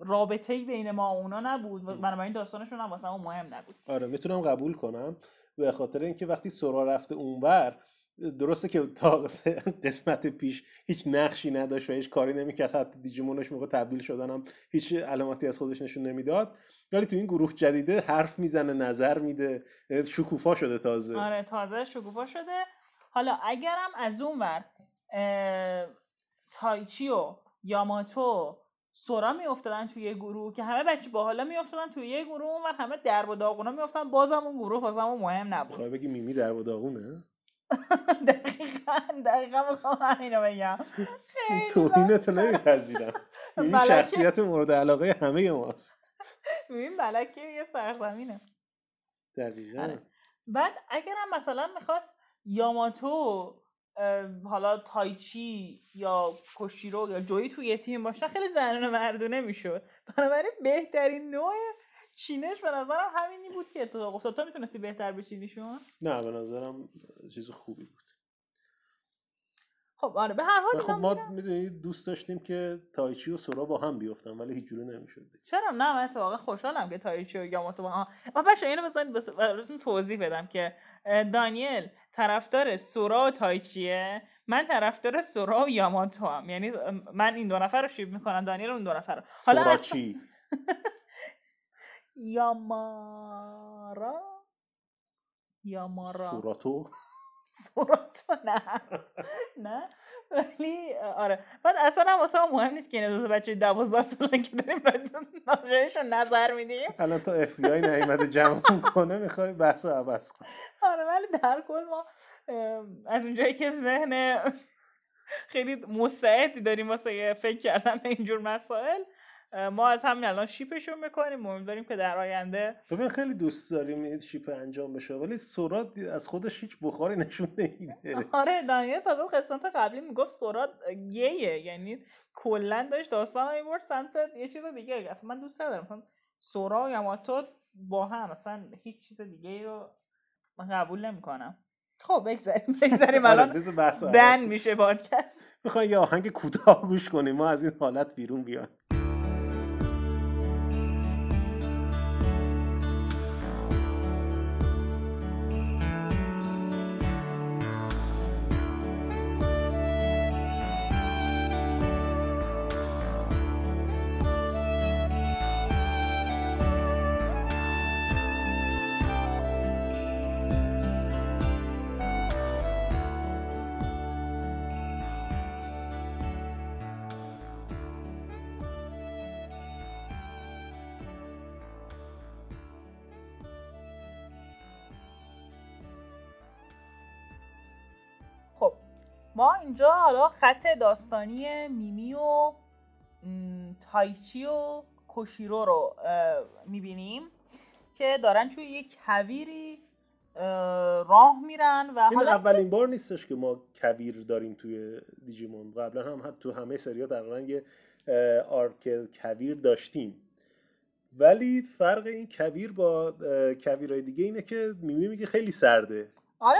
رابطه ای بین ما و اونا نبود بنابراین داستانشون هم واسه اون مهم نبود. آره می‌تونم قبول کنم. به خاطر اینکه وقتی سورا رفته اونور درسته که تا قسمت پیش هیچ نقشی نداشت و هیچ کاری نمی‌کرد. حتی دیجیمونش موقع تبدیل شدن هم هیچ علامتی از خودش نشون نمی‌داد. ولی تو این گروه جدیده حرف می‌زنه نظر میده. شکوفا شده تازه. آره تازه شکوفا شده. حالا اگرم از اون ور تایچی و یاماتو سورا میافتادن توی یه گروه که همه بچه باحالا میافتادن توی یه گروه و همه درب و داغونا میافتادن بازم اون گروه بازم مهم نبود. بگی میمی درب و داغونه؟ دقیقا دقیقا می‌خوام اینو بگم. توهینتو نمیپذیرم این شخصیت مورد علاقه همه ماست. ببین بلکه یه سرزمینه. دقیقا. آره. بعد اگرم مثلا می‌خواست یاماتو حالا تایچی یا کوشیرو یا جوی توی تیم باشن خیلی زنان مردونه می‌شد. بنابراین بهترین نوع چینش به نظرم همینی بود که اتفاق افتاد. تو می‌تونستی بهتر بچینیشون؟ نه به نظرم چیز خوبی بود. خب آره به هر حال خب ما می‌دونی دوست داشتیم که تایچی و سورا با هم بیفتن ولی هیچ جوره نمی‌شد چرا؟ نه من اتفاقا خوشحالم که تایچی و یاماتو با هم ما بچا اینو بزنید براتون توضیح بدم که دانیل طرفدار سورا و تایچیه من طرفدار سورا و یاماتو هم. یعنی من این دو نفر رو شیب می‌کنم دانیل اون دو نفر رو. حالا چی؟ یامارا؟ یامارا. سوراتو سوراتو نه. نه؟ ولی آره. بعد اصلا هم واسه مهم نیست که این دو بچه دوازده سالن که داریم نظرشون نظر میدیم. الان تا اف بی آی نعیمت جمع کنه می‌خوای بحث رو عوض کن. آره ولی در کل ما از اونجایی که ذهن خیلی مستعدی داریم واسه فکر کردن به اینجور مسائل ما از همین الان شیپشون می‌کنیم. امیدواریم که در آینده ببین خیلی دوست داریم این شیپ انجام بشه ولی سورات از خودش هیچ بخاری نشون نمیده. آره دانیل تازه قسمت قبلی می‌گفت سورات گیه یعنی کلا داشت داستان می‌برد سمت یه چیز دیگه. اصلا من دوست ندارم. سورا و یاماتو با هم اصلا هیچ چیز دیگه رو من قبول نمی‌کنم. خب بگذاریم بگذاریم. آره، الان بن میشه پادکست. می‌خوای یه آهنگ کوتاه گوش کنیم ما از این حالت بیرون بیان ما اینجا حالا خط داستانی میمی و تایچی و کوشیرو رو می‌بینیم که دارن توی یک کویری راه میرن و این اولین بار نیستش که ما کویر داریم توی دیجیمون. قبلا هم تو همه سریا تقریبا یه آرک کویر داشتیم. ولی فرق این کویر با کویرهای دیگه اینه که میمی میگه خیلی سرده. آره.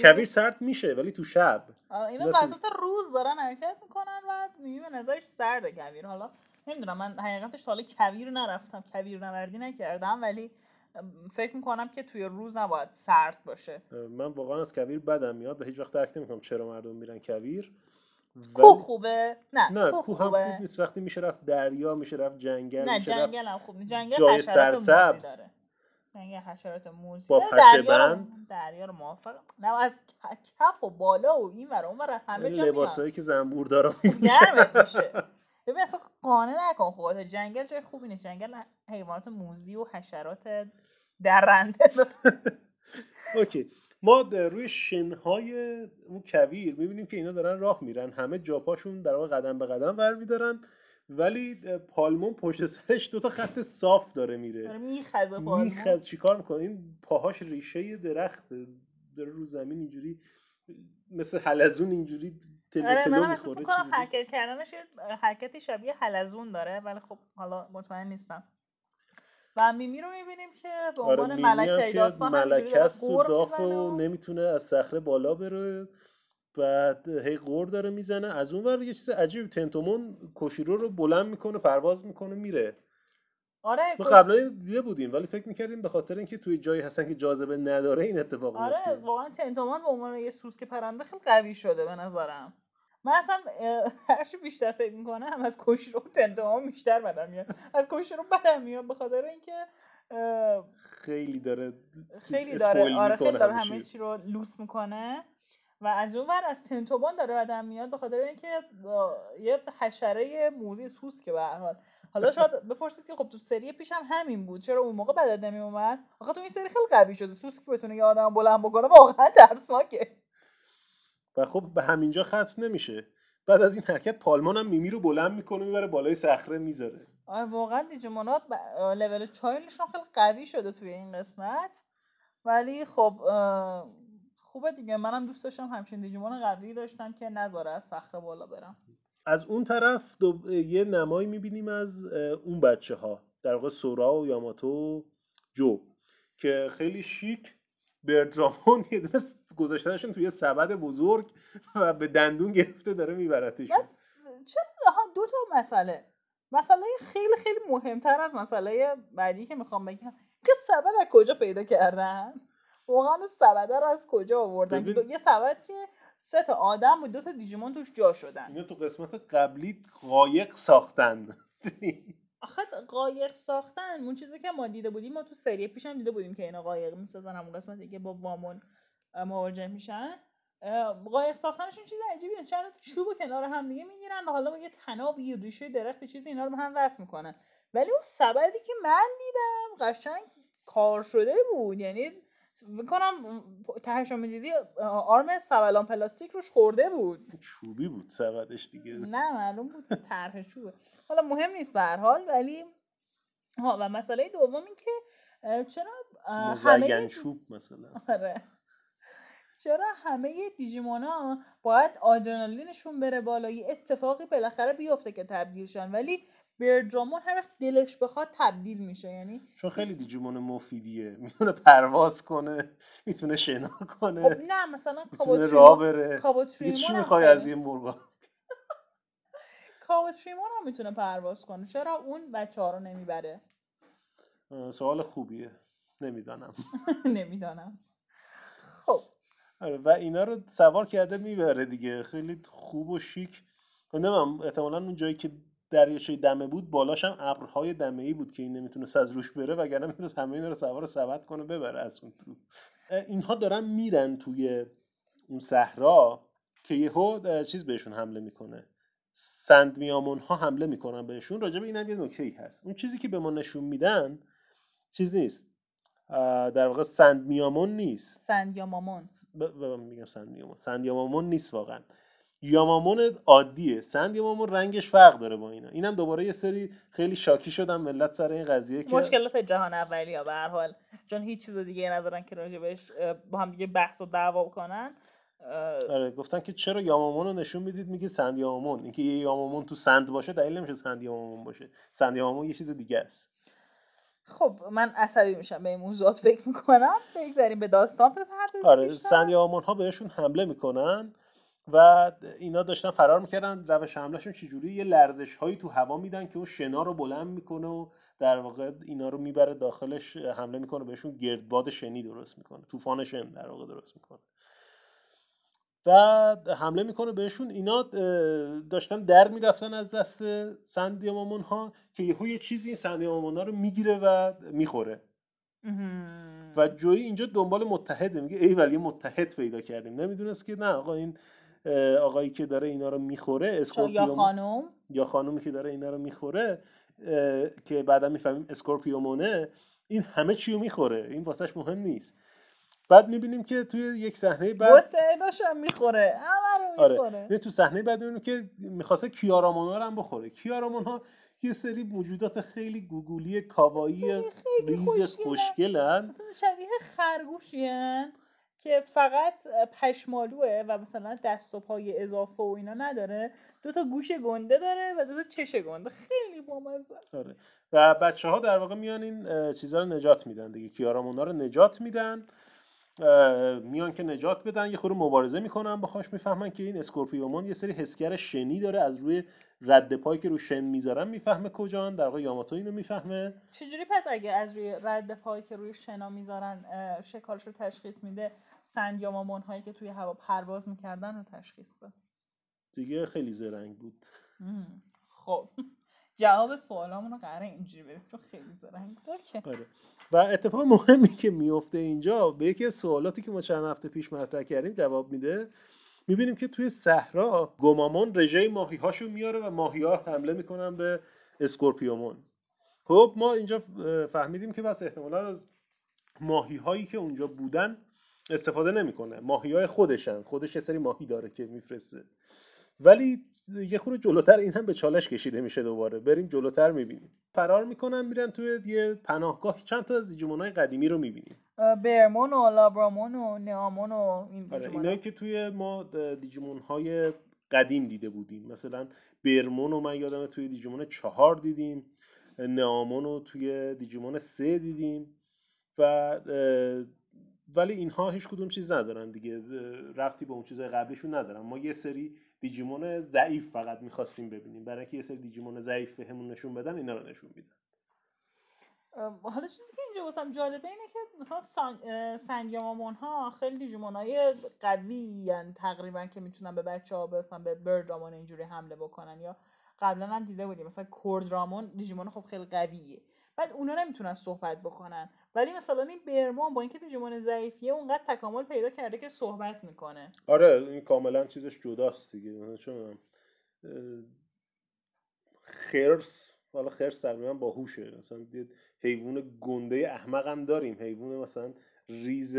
کویر سرد میشه ولی تو شب. آره اینا وسط روز دارن حرکت می‌کنن و می‌بینی به نظرش سرده کویر. حالا نمی‌دونم من حقیقتش حالا کویر نرفتم کویر نوردی نکردم ولی فکر می‌کنم که توی روز نباید سرد باشه. من واقعا از کویر بدم میاد و هیچ وقت درک نمی‌کنم چرا مردم میرن کویر. کوه خوبه؟ نه نه کوه هم خوب نیست. وقتی میشه رفت دریا میشه رفت جنگل نه جنگل هم خوب جنگل جای سرسبز. یعنی حشرات موزی با پشه بند؟ دریا رو موافق نه از کف و بالا و این ور اون همه جا لباسایی که زنبور داره میشه. ببین اصلا قانه نکن خودت جنگل جای خوبی نیست. جنگل حیوانات موزی و حشرات درنده. اوکی. ما روی شنهای اون کویر می‌بینیم که اینا دارن راه میرن. همه جاپاشون در واقع قدم به قدم ور میدارن. ولی پالمون پشت سرش دوتا خط صاف داره میره. داره میخزه پالمون. میخز چیکار می‌کنه؟ این پاهاش ریشه درخت. داره رو زمین اینجوری مثل حلزون اینجوری تلو آره تلو می‌خوره حرکت کردنش حرکتی شبیه حلزون داره ولی خب حالا مطمئن نیستم. و میمی رو می‌بینیم که به آره، عنوان آره ملکه داستان ملکه است و داف و نمی‌تونه از صخره بالا بره. بعد هی قور داره می‌زنه. از اون ور یه چیز عجیب تنتومون کوشیرو رو بلند می‌کنه پرواز می‌کنه میره. آره ما قبلا دیده بودیم ولی فکر می‌کردیم به خاطر اینکه توی جایی هستن که جاذبه نداره این اتفاق آره میفته واقعا تنتومان به عنوان یه سوسک پرنده خیلی قوی شده به نظرم. من اصلا هرچی بیشتر فکر می‌کنم از کوشرو تنتومان بیشتر بدم میاد. از کوشرو بدم میاد به خاطر اینکه خیلی داره خیلی داره. آره خیلی داره همه چی رو لوس می‌کنه. و از اون ور از تنتوبان داره بدم میاد به خاطر اینکه یه حشره موزی سوس که به حال. حالا شاید بپرسید که خب تو سری پیش هم همین بود. چرا اون موقع بدت نمی اومد آخه تو این سری خیلی قوی شده. سوس که بتونه یه آدم بلند بکنه واقعا ترسناکه. و خب به همینجا ختم نمیشه. بعد از این حرکت پالمان هم میمی رو بلند می‌کنه می‌بره بالای صخره می‌ذاره. آره واقعا دیجیمونات ب... لول چایلشون خیلی قوی شده توی این قسمت. ولی خب خوبه دیگه. منم دوست داشتم همچین دیجیمون قوی داشتم که نذاره از صخره بالا برم. از اون طرف دو... یه نمایی می‌بینیم از اون بچه ها در واقع سورا و یاماتو و جو. که خیلی شیک بردرامون یه دونه گذاشتنشون توی سبد بزرگ و به دندون گرفته داره میبرتشون چرا دو تا مسئله. مسئله خیلی خیلی مهمتر از مسئله بعدی که می‌خوام بگم. که سبد از کجا پیدا کردن؟ واقعا سبد رو از کجا آوردن؟ یه سبد که سه تا آدم و دو تا دیجیمون توش جا شدن. اینو تو قسمت قبلی قایق ساختن. آخه قایق ساختن اون چیزی که ما دیده بودیم ما تو سری پیش هم دیده بودیم که اینا قایق می‌سازن همون قسمتی که با وامون مواجه میشن. قایق ساختنشون چیز عجیبی نیست. چند چوب کنار هم دیگه می‌گیرن و حالا با یه تناب یه ریشه درخت چیزی اینا رو به هم وصل می‌کنن. ولی اون سبدی که من دیدم قشنگ کار شده بود. یعنی می‌کنم تهش رو می‌دیدی آرم سبلان پلاستیک روش خورده بود. چوبی بود سبدش دیگه. نه معلوم بود که طرح چوبه. حالا مهم نیست به حال ولی ها و مسئله دوم این که چرا همه چوب مثلا. آره. چرا همه دیجیمونا باید آدرنالینشون بره بالا؟ یه اتفاقی بالاخره بیفته که تبدیل شن. ولی بردرامون هر وقت دلش بخواد تبدیل میشه یعنی چون خیلی دیجیمون مفیدیه می‌تونه پرواز کنه می‌تونه شنا کنه خب نه مثلا می‌تونه راه بره. چی می‌خوای از یه مرغا؟ کابوتریمون هم می‌تونه پرواز کنه. چرا اون بچه ها رو نمی‌بره؟ سوال خوبیه. نمی‌دانم. نمی‌دانم. خب. آره و اینا رو سوار کرده می‌بره دیگه. خیلی خوب و شیک. نمیم احتمالا اون جایی که دریاچه دمه بود بالاش هم ابرهای دمه ای بود که این نمی‌تونست از روش بره وگرنه می‌تونست همه اینا رو سوار سبد کنه ببره از اون تو. اینها دارن میرن توی اون صحرا که یهو چیز بهشون حمله می‌کنه. سند میامون ها حمله می‌کنن بهشون. راجع به اینم یه نکته هست. اون چیزی که به ما نشون میدن چیز نیست. در واقع سند میامون نیست. سند یامامون ب... میگم سند میامون. سند یامامون نیست واقعا. یامامون عادیه. سند یامامون رنگش فرق داره با اینا. اینم دوباره یه سری خیلی شاکی شدن ملت سر این قضیه که مشکلات جهان اولی ها به هر حال. چون هیچ چیز دیگه ندارن که راجع بهش با هم دیگه بحث و دعوا کنن. آره گفتن که چرا یامامون رو نشون می‌دید؟ میگه سند یامامون. اینکه یه یامامون تو سند باشه دلیل نمیشه سند یامامون باشه. سند یامامون یه چیز دیگه است. خب من عصبی میشم به این موضوعات فکر می‌کنم. بگذاریم به داستان بپردازیم آره سند ها بهشون حمله می‌کنن. و اینا داشتن فرار می‌کردن. روش حملهشون چجوری؟ یه لرزش هایی تو هوا میدن که اون شنا رو بلند می‌کنه و در واقع اینا رو می‌بره داخلش حمله می‌کنه بهشون. گردباد شنی درست می‌کنه. طوفان شن در واقع درست می‌کنه. و حمله می‌کنه بهشون. اینا داشتن در می‌رفتن از دست سندیانمامون ها که یهو یه چیزی این سندیانمامون ها رو می‌گیره و می‌خوره. و جویی اینجا دنبال متحده. میگه ای ولی متحد پیدا کردیم. نمی‌دونست که نه آقا این آقایی که داره اینا رو می‌خوره اسکورپیو یا خانم یا خانومی که داره اینا رو می‌خوره که بعدا می‌فهمیم اسکورپیومونه این همه چی رو می‌خوره؟ این واسهش مهم نیست. بعد می‌بینیم که توی یک صحنه بعد هم می‌خوره همه رو می‌خوره. آره. تو صحنه بعد می‌بینیم که می‌خواسته کیارامونا رو هم بخوره. کیارامون ها یه سری موجودات خیلی گوگولی کاوایی ریز خوشگلن. شبیه خرگوشیان که فقط پشمالوه و مثلا دست و پای اضافه و اینا نداره. دو تا گوش گنده داره و دو تا چش گنده. خیلی بامزه است. آره. و بچه ها در واقع میان این چیزها رو نجات میدن دیگه. کیارامونا رو نجات میدن. میان که نجات بدن. یه خورده مبارزه می‌کنن باهاش می‌فهمن که این اسکورپیومون یه سری حسگر شنی داره. از روی رد پایی که رو شن می‌ذارن می‌فهمه کجان. در واقع یاماتو اینو می‌فهمه. چجوری پس اگه از روی رد پایی که روی شنا می‌ذارن شکارش رو تشخیص میده سنگ یا هایی که توی هوا پرواز می‌کردن رو تشخیص ده دیگه خیلی زرنگ بود. خب. جواب سوالامون رو قراره اینجوری بدیم. تو خیلی زرنگ بود. آره. و اتفاق مهمی که میفته اینجا به یکی از سوالاتی که ما چند هفته پیش مطرح کردیم جواب میده. می‌بینیم که توی صحرا گمامون رژه ماهی هاشو میاره و ماهی ها حمله می‌کنن به اسکورپیومون. خب ما اینجا فهمیدیم که بس احتمالا از ماهی هایی که اونجا بودن استفاده نمی‌کنه. ماهی های خودشن. خودش یه سری ماهی داره که میفرسته. ولی یه خورده جلوتر این هم به چالش کشیده میشه دوباره. بریم جلوتر می‌بینیم. فرار می‌کنن میرن توی یه پناهگاه. چند تا از دیجیمون قدیمی رو می‌بینیم. برمون و لابرامون و نیامون و این آره اینایی که توی ما دیجیمون های قدیم دیده بودیم. مثلا برمون رو من یادم توی دیجیمون چهار دیدیم. نیامون رو توی دیجیمون سه دیدیم. و ولی اینها هیچ کدوم چیز ندارن دیگه رفتی به اون چیزای قبلیشون ندارن. ما یه سری دیجیمون ضعیف فقط می‌خواستیم ببینیم. برای اینکه یه سری دیجیمون ضعیف همون نشون بدن اینا رو نشون میدن. حالا چیزی که اینجا واسم جالبه اینه که مثلا سنگیامامون ها خیلی دیجیمون های قوی تقریبا که می‌تونن به بچه ها برسن به بردرامون اینجوری حمله بکنن یا قبلا هم دیده بودیم. مثلا کوردرامون دیجیمون خب خیلی قویه. بعد اونا نمی‌تونن صحبت بکنن. ولی مثلا این برمان با اینکه دیجیمون ضعیفیه اونقدر تکامل پیدا کرده که صحبت می‌کنه. آره این کاملا چیزش جداست دیگه. چون خرس حالا خرس تقریبا باهوشه. مثلا حیوان گنده احمق هم داریم. حیوان مثلا ریز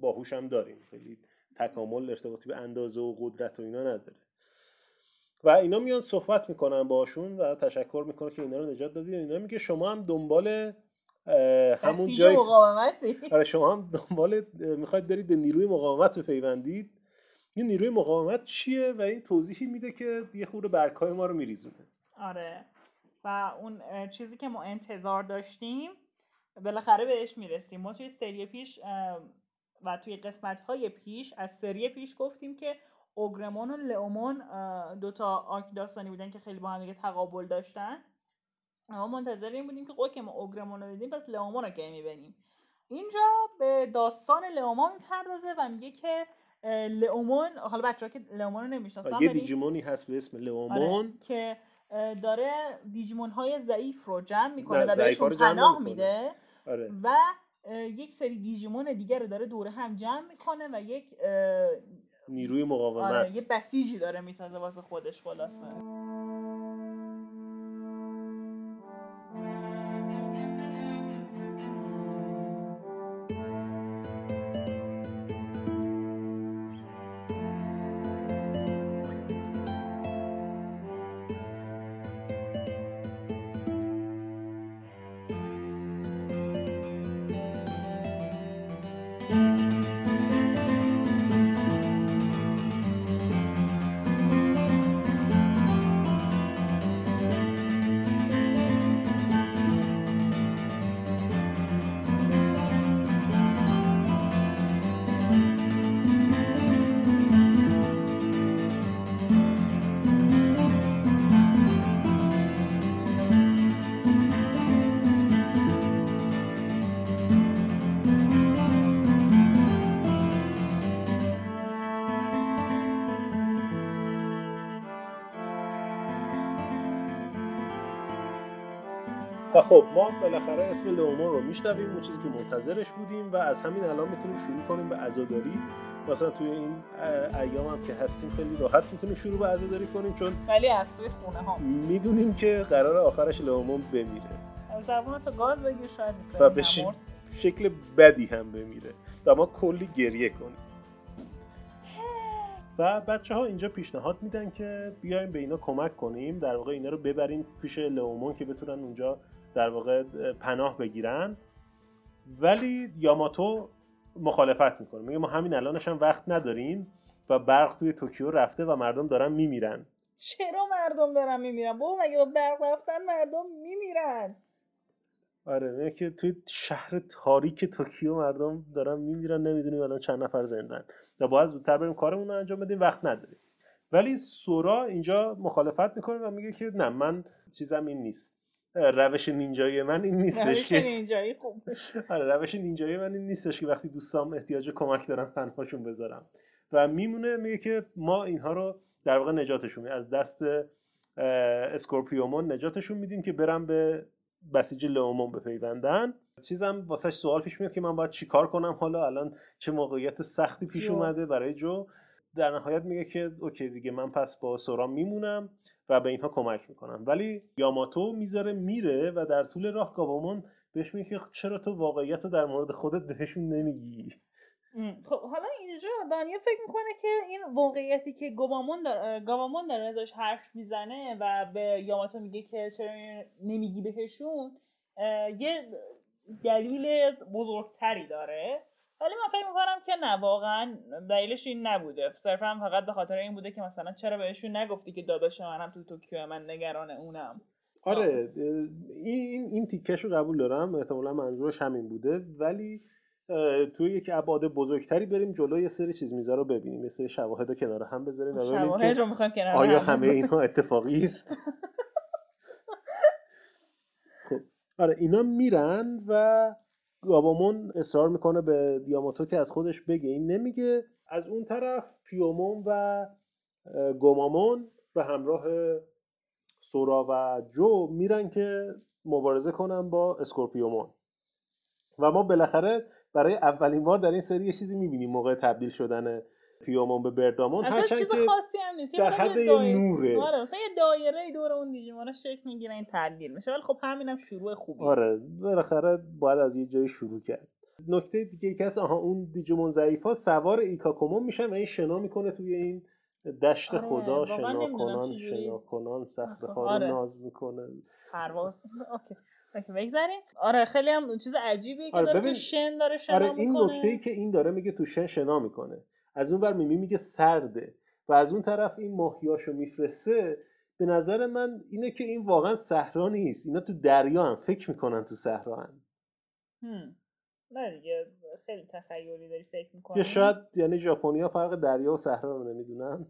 باهوش هم داریم. خیلی تکامل ارتباطی به اندازه و قدرت و اینا نداره. و اینا میان صحبت می‌کنن باشون و تشکر می‌کنه که اینا رو نجات دادید اینا میگه شما هم دنبال همون جای مقاومتی؟ آره شما هم دنبال می‌خواید برید به نیروی مقاومت بپیوندید. این نیروی مقاومت چیه؟ و این توضیحی میده که یه خورده برکای ما رو میریزونه. آره. و اون چیزی که ما انتظار داشتیم بالاخره بهش می‌رسیم. ما توی سری پیش و توی قسمت های پیش از سری پیش گفتیم که اوگرمون و لئومون دوتا آرک داستانی بودن که خیلی با هم دیگه تقابل داشتن. ما منتظر این بودیم که که ما اوگرمون رو دیدیم پس لئومون رو که می‌بینیم. اینجا به داستان لئومون می‌پردازه و میگه که لئومون حالا بچه ها که لئومون رو نمی‌شناسن یه دیجیمونی هست به اسم لئومون. آره، که داره دیجیمون های ضعیف رو جمع می‌کنه و بهشون پناه میده آره. و یک سری دیجیمون دیگر رو داره دوره هم جمع می‌کنه و یک نیروی مقاومت. آره، یه بسیجی داره می‌سازه واسه خودش خلاصه. خب ما بالاخره اسم لومون رو میشنویم اون چیزی که منتظرش بودیم و از همین الان می‌تونیم شروع کنیم به عزاداری. مثلا توی این ایام هم که هستیم خیلی راحت می‌تونیم شروع به عزاداری کنیم چون ولی از توی خونه ها. می‌دونیم که قرار آخرش لومون بمیره. زبون تو گاز بگیر شاید و به شکل بدی هم بمیره. و ما کلی گریه کنیم. و بچه ها اینجا پیشنهاد میدن که بیایم به اینا کمک کنیم. در واقع اینا رو ببریم پیش لئومون که بتونن اونجا در واقع پناه بگیرن. ولی یاماتو مخالفت می‌کنه. میگه ما همین الانش هم وقت نداریم و برق توی توکیو رفته و مردم دارن میمیرن. چرا مردم دارن میمیرن؟ بابا مگه با برق رفتن مردم میمیرن؟ آره که توی شهر تاریک توکیو مردم دارن میمیرن نمی‌دونیم الان چند نفر زندن. و باید زودتر بریم کارمون رو انجام بدیم وقت نداریم. ولی سورا اینجا مخالفت می‌کنه و میگه که نه من چیزم این نیست. روش نینجایی من این نیستش روش که. نینجایی خوب آره روش نینجایی من این نیستش که وقتی دوستام احتیاج کمک دارن تنهاشون بذارم. و میمونه میگه که ما اینها رو در واقع نجاتشون از دست اسکورپیومون نجاتشون میدیم که برم به بسیج لئومون بپیوندن. چیزم واسهش سوال پیش میاد که من باید چیکار کنم؟ حالا الان چه موقعیت سختی پیش. اومده برای جو. در نهایت میگه که okay دیگه من پس با سورا میمونم و به اینها کمک می‌کنم. ولی یاماتو می‌ذاره میره و در طول راه گابامون بهش میگه که چرا تو واقعیت رو در مورد خودت بهشون نمیگی؟ خب حالا اینجا دانیل فکر می‌کنه که این واقعیتی که گوامون داره گاوامون داره ازش حرف می‌زنه و به یاماتو میگه که چرا نمیگی بهشون یه دلیل بزرگتری داره. ولی من فکر می‌کنم که نه واقعا دلیلش این نبوده. صرفا فقط به خاطر این بوده که مثلا چرا بهشون نگفتی که داداش منم تو توکیو من نگران اونم. آره این این تیکش رو قبول دارم. احتمالا منظورش همین بوده. ولی توی یک ابعاد بزرگتری بریم جلو یه سری چیز میزا رو ببینیم. یه سری شواهد رو کنار هم بذاریم و شواهد که رو کنار آیا هم همه. اینها اتفاقی است. خب. آره اینا میرن و گابومون اصرار می‌کنه به یاماتو که از خودش بگه. این نمیگه. از اون طرف پیومون و گومامون به همراه سورا و جو میرن که مبارزه کنن با اسکورپیومون. و ما بالاخره برای اولین بار در این سری یه چیزی می‌بینیم موقع تبدیل شدن پیومون به بردامون هرچند چیز خاصی هم نیست. در حد یه نوره. آره مثلا یه دایره دور اون دیجیمونا شکل می‌گیره این تبدیل میشه. ولی خب همینم شروع خوبی آره بالاخره باید از یه جایی شروع کرد. نکته دیگه که هست آها اون دیجیمون ضعیف ها سوار ایکاکومون میشن و این شنا می‌کنه توی این دشت آره، خدا. شنا کنان. شنا کنان سخت ها آره. ناز می‌کنه. پرواز. okay بگذاریم. آره خیلی هم چیز عجیبیه که آره، داره ببین- تو شن داره شنا آره این می‌کنه. نکته ای که این داره میگه تو شن شنا می‌کنه. از اون ور میمی میگه سرده و از اون طرف این ماهیاشو میفرسته به نظر من اینه که این واقعا صحرا نیست. اینا تو دریا هم فکر می‌کنن تو صحرا هم. هم. نه دیگه خیلی تخیلی داری فکر می‌کنی. یا شاید یعنی ژاپنیا فرق دریا و صحرا رو نمی‌دونن.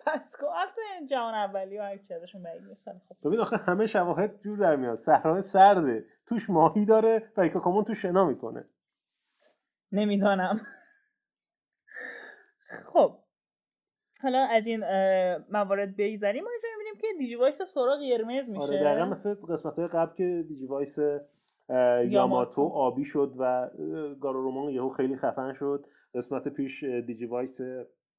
پس البته جهان اولی و ازشون بعید نیست ببین آخه همه شواهد جور در میاد. صحرای سرده. توش ماهی داره و ایکاکامون توش شنا می‌کنه. نمی‌دانم. خب حالا از این موارد بگذریم ما اینجا می‌بینیم که دیجی وایس سورا قرمز میشه. آره دقیقا مثل قسمت های قبل که دیجی وایس یاماتو آبی شد و گارورومون یهو خیلی خفن شد. قسمت پیش دیجی وایس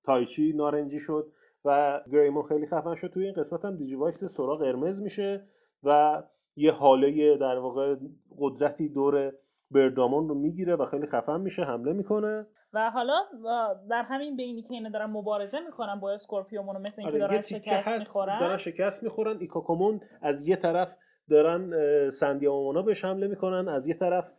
تایچی نارنجی شد و گریمون خیلی خفن شد. توی این قسمت هم دیجی وایس سورا قرمز میشه و یه هاله در واقع قدرتی دور بردامون رو می‌گیره و خیلی خفن میشه حمله می‌کنه. و حالا در همین حینی که اینا دارن مبارزه می‌کنن با اسکورپیومون مثل اینکه آره دارن شکست می‌خورن. دارن شکست می‌خورن ایکاکومون از یه طرف دارن سندیانمامونا بهش حمله می‌کنن از یه طرف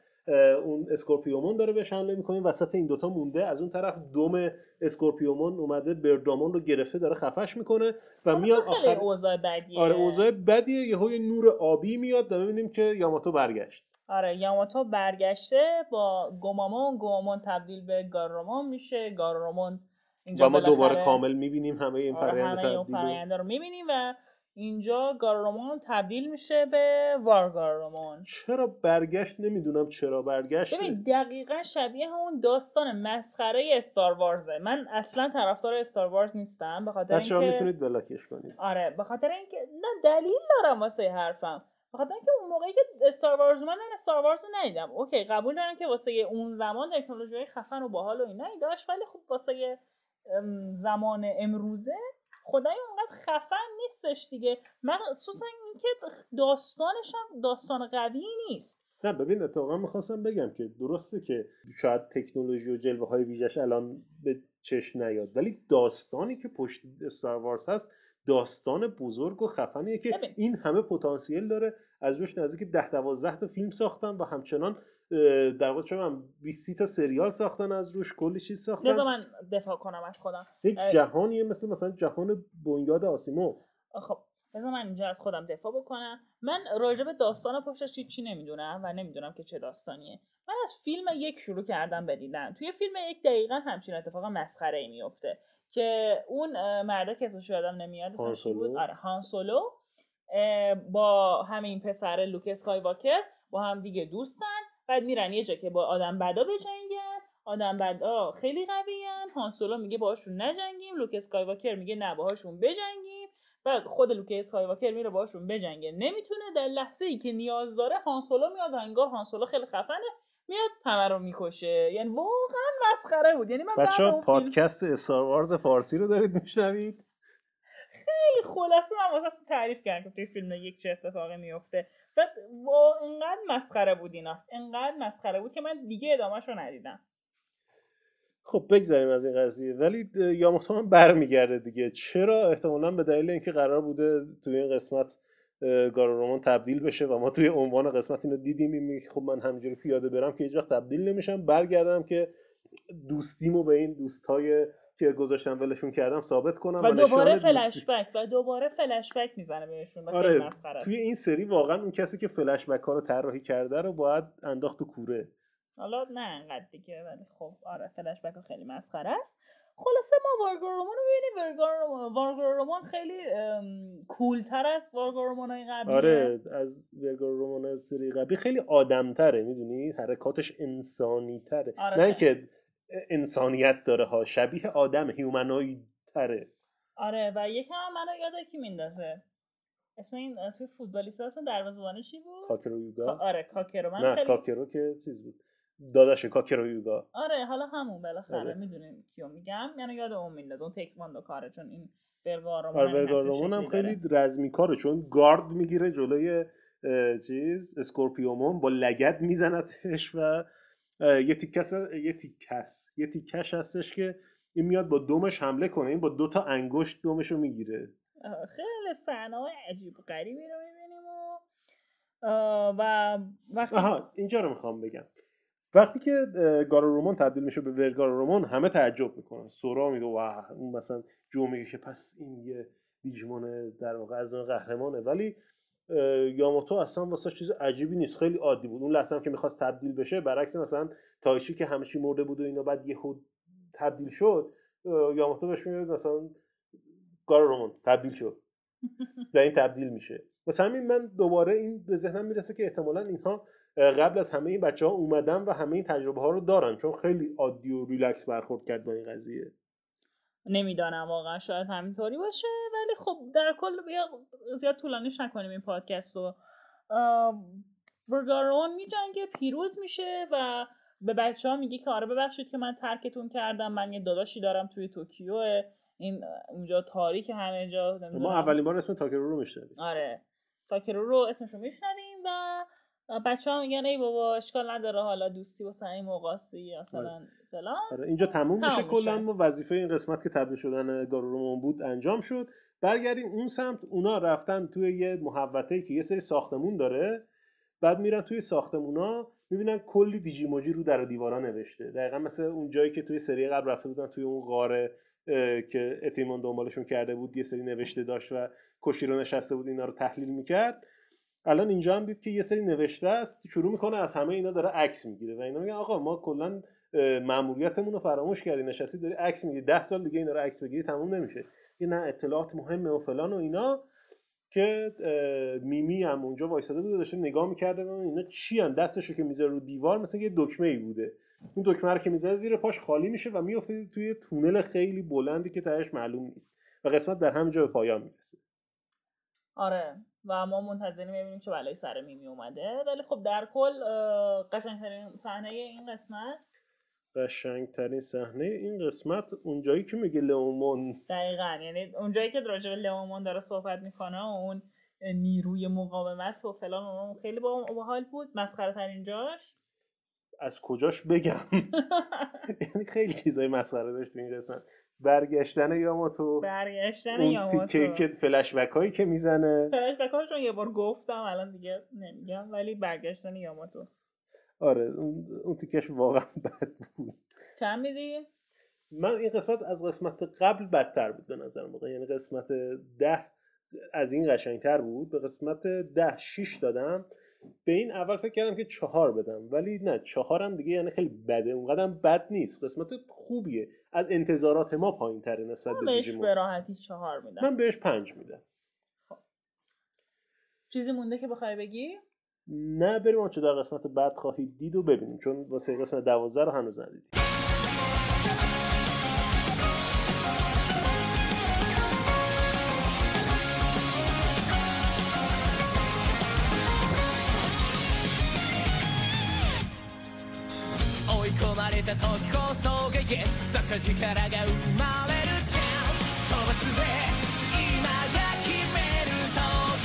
اون اسکورپیومون داره بهش حمله می‌کنه وسط این دوتا مونده از اون طرف دوم اسکورپیومون اومده بردامون رو گرفته داره خفش می‌کنه و میاد خیلی آخر اوضاع بدیه. آره اوضاع بدیه یه نور آبی میاد و ببینیم که یاماتو برگشت. آره یاماتو برگشته با گومامون گومامون تبدیل به گارومون میشه. گارومون اینجا و ما دوباره کامل می‌بینیم همه این آره فرآیند رو. می‌بینیم و اینجا گارومون تبدیل میشه به وارگارومون چرا برگشت؟ نمی‌دونم چرا برگشت. ببین دقیقا شبیه همون داستان مسخره استار وارزه من اصلا طرفدار استار وارز نیستم به خاطر اینکه می‌تونید بلاکش کنید. آره به خاطر اینکه نه دلیل دارم واسه حرفم. به خاطر اینکه اون موقعی که استار وارز من استار وارز رو ندیدم. اوکی قبول دارم که واسه اون زمان تکنولوژی خفن و باحال و اینا داشت ولی خب واسه زمان امروزه خدای اونقدر خفن نیستش دیگه. مخصوصا اینکه داستانش هم داستان قوی نیست. نه ببین اتفاقا می‌خواستم بگم که درسته که شاید تکنولوژی و جلوه های ویژش الان به چشم نیاد ولی داستانی که پشت استار وارز هست داستان بزرگ و خفنیه که ببین. این همه پتانسیل داره. از روش نزدیک ده دوازده تا فیلم ساختن و همچنان در واقع هم 20 تا سریال ساختن از روش کلی چیز ساختن. لذا من دفاع کنم از خودم. یک. جهانیه مثل مثلا جهان بنیاد آسیمو. خب بذار من اینجا از خودم دفاع بکنم. من راجع به داستان پشتش چی نمی‌دونم و نمی‌دونم که چه داستانیه. من از فیلم یک شروع کردم بدیدن توی فیلم یک دقیقا همچین اتفاق مسخره ای میفته که اون مرده که اسمش یادم نمیاد اسمش بود؟ آره هانسولو با همین پسر لوک اسکایواکر با هم دیگه دوستن. بعد میرن یه جا که با آدم بدا بجنگن. آدم بدا خیلی قوین هانسولو میگه باهاشون نجنگیم. لوک اسکایواکر میگه نه باهاشون بجنگیم. بعد خود لوک اسکایواکر میره باهاشون بجنگه. نمی‌تونه در لحظه ای که نیاز داره هانسولو میاد انگار هانسولو خیلی خفنه. میاد همه رو می‌کشه. یعنی واقعا مسخره بود. یعنی من بچه پادکست استار فارسی رو دارید میشنوید؟ خیلی خلاصه. من واسه تعریف کردم توی فیلم یک چه اتفاقی میفته و انقدر مسخره بود اینا. انقدر مسخره بود که من دیگه ادامهش رو ندیدم. خب بگذاریم از این قضیه. ولی یاموتو هم برمیگرده دیگه. چرا؟ احتمالا به دلیل اینکه قرار بوده توی این قسمت گارورومان تبدیل بشه و ما توی عنوان قسمت اینو دیدیم این خب من همینجوری پیاده برم که هیچ تبدیل نمیشم. برگردم که دوستیمو به این دوستای که گذاشتم ولشون کردم ثابت کنم و, دوباره فلش بک و دوباره فلش بک می‌زنه بهشون آره توی این سری واقعا اون کسی که فلش بک ها رو طراحی کرده رو باید انداخت تو کوره. حالا نه انقدر دیگه ولی خب آره فلش بک خیلی مسخره است. خلاصه ما وارگار رومان رو ببینیم وارگار رومان خیلی کولتر از وارگار رومان های قبلی. آره از وارگار رومان سری قبلی. خیلی آدمتره می‌دونی؟ حرکاتش انسانی تره آره نه اینکه انسانیت داره ها. شبیه آدم هیومنوید تره آره و یکم هم منو یاد کی میندازه. اسم این توی فوتبالیست اسم دروازه‌بان چی بود؟ کاکرو یوگا آره کاکرو. من نه خیلی... کاکرو که چیز بود. داداش کاکرو یوگا. آره حالا همون بالاخره آره. می‌دونیم کیو میگم. یعنی یاد اون میندازه اون تکواندو کاره چون این برگارومان آره هم خیلی رزمی کاره چون گارد می‌گیره جلوی چیز اسکورپیومون با لگد میزنتش و یه تیکس یه تیکس یه تیکش هستش که این میاد با دومش حمله کنه. این با دو تا انگشت دومش رو می‌گیره خیلی صحنه عجیب و غریبی رو می‌بینیم و وقتی آها اینجا رو می‌خوام بگم. وقتی که رومان تبدیل میشه به رومان همه تعجب می‌کنن. سورا میگه واه اون مثلا جو میگه که پس این یه دیجمون در واقع از قهرمانه. ولی یاموتو اصلا واسه چیز عجیبی نیست. خیلی عادی بود. اون لحظه که می‌خواست تبدیل بشه برعکس مثلا تایشی که همه چی مرده بود و اینا بعد یه خود تبدیل شد یاموتو بهش میگه مثلا رومان تبدیل شد و این تبدیل میشه. واسه همین من دوباره این به ذهنم می‌رسه که احتمالا اینها قبل از همه این بچه ها اومدن و همه این تجربه ها رو دارن چون خیلی عادی و ریلکس برخورد کرد با این قضیه. نمی‌دانم واقعا شاید همینطوری باشه ولی خب در کل بیا زیاد طولانیش نکنیم این پادکست رو. ورگارون میجنگه پیروز میشه و به بچه ها میگه که آره ببخشید که من ترکتون کردم من یه داداشی دارم توی توکیو این اونجا تاریک همه جا ما اولین بار اسم تاکرو رو میشنویم. آره تاکرو رو اسمش رو میشنویم. بچه ها میگن ای بابا اشکال نداره حالا دوستی واسه این موقعاستی مثلا آره. فلان. آره. اینجا تموم میشه کلا ما وظیفه این قسمت که تبدیل شدن گارورومون بود انجام شد. برگردیم اون سمت اونا رفتن توی یه محوطه که یه سری ساختمون داره. بعد میرن توی ساختمونا می‌بینن کلی دیجیموجی رو در دیوارا نوشته. دقیقا مثل اون جایی که توی سری قبل رفته بودن توی اون غار که اتیمون دنبالشون کرده بود یه سری نوشته داشت و کشی رو نشسته بود اینا رو تحلیل می‌کرد. الان اینجا هم دید که یه سری نوشته است شروع می‌کنه از همه اینا داره عکس می‌گیره و اینا میگن آقا ما کلا ماموریتمون رو فراموش کردی نشستی داری عکس می‌گیری ده سال دیگه اینا رو عکس بگیری تموم نمیشه. یه نه اطلاعات مهمه و فلان و اینا که میمی هم اونجا وایساده بود داشته نگاه می‌کرده و اینا چی هم دستشو که می‌ذاره رو دیوار مثل یه دکمه ای بوده. اون دکمه رو که می‌ذاره زیر پاش خالی میشه و میفته توی تونل خیلی بلندی که تهش معلوم نیست و قسمت در همینجا به پایان می‌رسه. آره. و ما منتظریم ببینیم چه بلایی سر میمی اومده. ولی خب در کل قشنگترین صحنه این قسمت. قشنگترین صحنه این قسمت اونجایی که میگه لئومون. دقیقا. یعنی اونجایی که راجع به لئومون داره صحبت می‌کنه و اون نیروی مقاومت و فلان اون خیلی با حال بود. مسخره ترین جاش. از کجاش بگم؟ یعنی خیلی چیزای مسخره داشت تو این قسمت برگشتن یاماتو برگشتن یاماتو. تیکه فلش بک هایی که می‌زنه. فلش بک چون یه بار گفتم الان دیگه نمیگم ولی برگشتن یاماتو. آره اون تیکش واقعا بد بود. چند میدی؟ من این قسمت از قسمت قبل بدتر بود به نظر موقع یعنی قسمت ده از این قشنگتر بود. به قسمت ده شیش دادم. به این اول فکر کردم که چهار بدم ولی نه چهارم دیگه یعنی خیلی بده. اونقدر بد نیست. قسمت خوبیه. از انتظارات ما پایین تره نسبت من به بهش به راحتی چهار میدم. من بهش پنج میدم. چیزی مونده که بخوای بگی؟ نه بریم آنچه در قسمت بعد خواهید دید و ببینیم. چون واسه قسمت دوازده رو هنوز ندیدیم. た時こそが Yes バカ力が生まれるチャンス飛ばすぜ今が決める時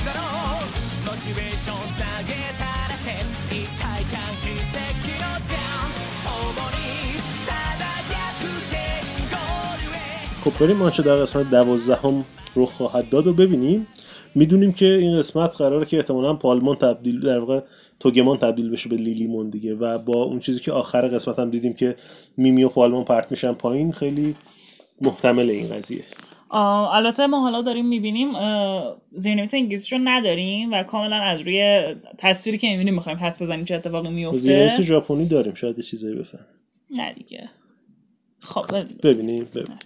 だろうモチベーションつなげたらステップ一体感奇跡のジャンプ共に輝く点ゴールへ خب بریم آنچه در قسمت دوازدهم رخ خواهد داد و ببینیم می‌دونیم که این قسمت قراره که احتمالا پالمون تبدیل در واقع توگمان تبدیل بشه به لیلیمون دیگه و با اون چیزی که آخر قسمت هم دیدیم که میمی و پالمون پرت میشن پایین خیلی محتمل این قضیه. البته ما حالا داریم می‌بینیم زیرنویس انگلیسیشو نداریم و کاملا از روی تصویری که می‌بینیم می‌خوایم حس بزنیم چه اتفاقی زیرنویس میفته ژاپنی داریم شاید یه چیزایی بفهم. نه دیگه. خب ببینیم. ببینیم.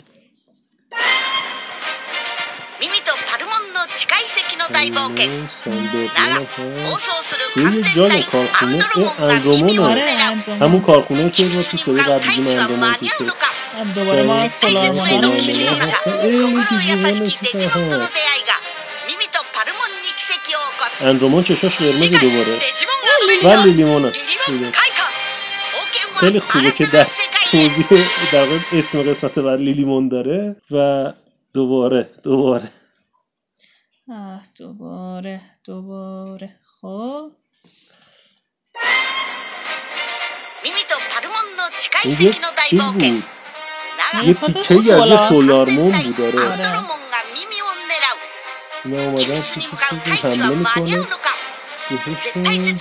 の大冒険 ساندوق だが هم 放 هست. 送する توی 完 یه 全 جای 体 کارخونه アンドロモン اه، が耳を اندرومونه آره 狙う اندرومون. همون کارخونه که ما 地 تو 球 سری に向かう قبل 大 دیدیم 地は اندرومون 間 تو に合うのか هم دوباره ما 絶対 سولار 絶 مون 命 رو の危機 میبینیم の中 هستن 心 ای の優し دیجیمون きデジモンとの出会いが耳とパルモンに奇跡を起こす اندرومون چشاش 次 قرمز 回 دوباره デジモンアドベンチャ و ー لیلیمونه リリモン開花冒険は خیلی خوبه که 新た در な世界へ توضیح در واقع اسم قسمت بعد لیلیمون داره و دوباره دوباره آه دوباره دوباره خب یه چیز بود یه تیکه از سولارمون بود آره اینا اومدن پیششون حمله می‌کنه بهشون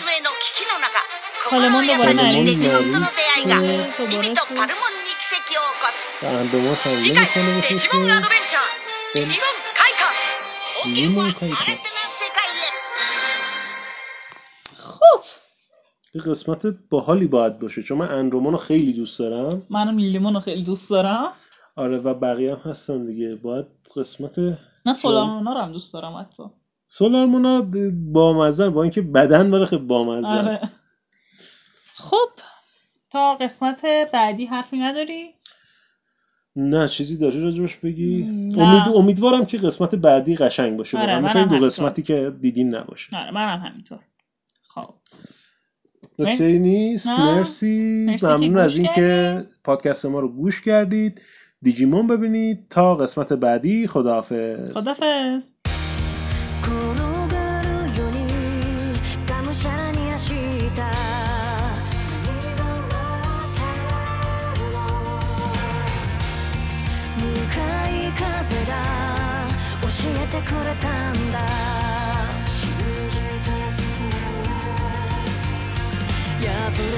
پالمون دوباره نریز دوباره شد به اندومان حمله می‌کنه بهشون ベンチャーリリモン開花冒険は新たな世界へ یه قسمت باحالی باید باشه چون من اندرومون رو خیلی دوست دارم منم لیلیمون رو خیلی دوست دارم آره و بقیه هم هستن دیگه باید قسمت نه سولار مونا رو هم دوست دارم حتی سولارمونا با مزن با اینکه بدن ولی خیلی با آره خب تا قسمت بعدی حرفی نداری؟ نه چیزی داری راجبش بگی. امید امیدوارم که قسمت بعدی قشنگ باشه. آره، واقعا مثل این دو. قسمتی که دیدیم نباشه. آره منم همینطور. خب. نکته نیست. نه. مرسی. مرسی ممنون از اینکه پادکست ما رو گوش کردید. دیجیمون ببینید. تا قسمت بعدی. خداحافظ. خدافز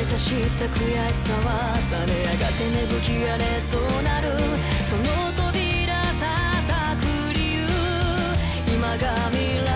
た知った悔しさは垂れ上がて芽吹き荒れとなる。その扉叩く理由。今が未来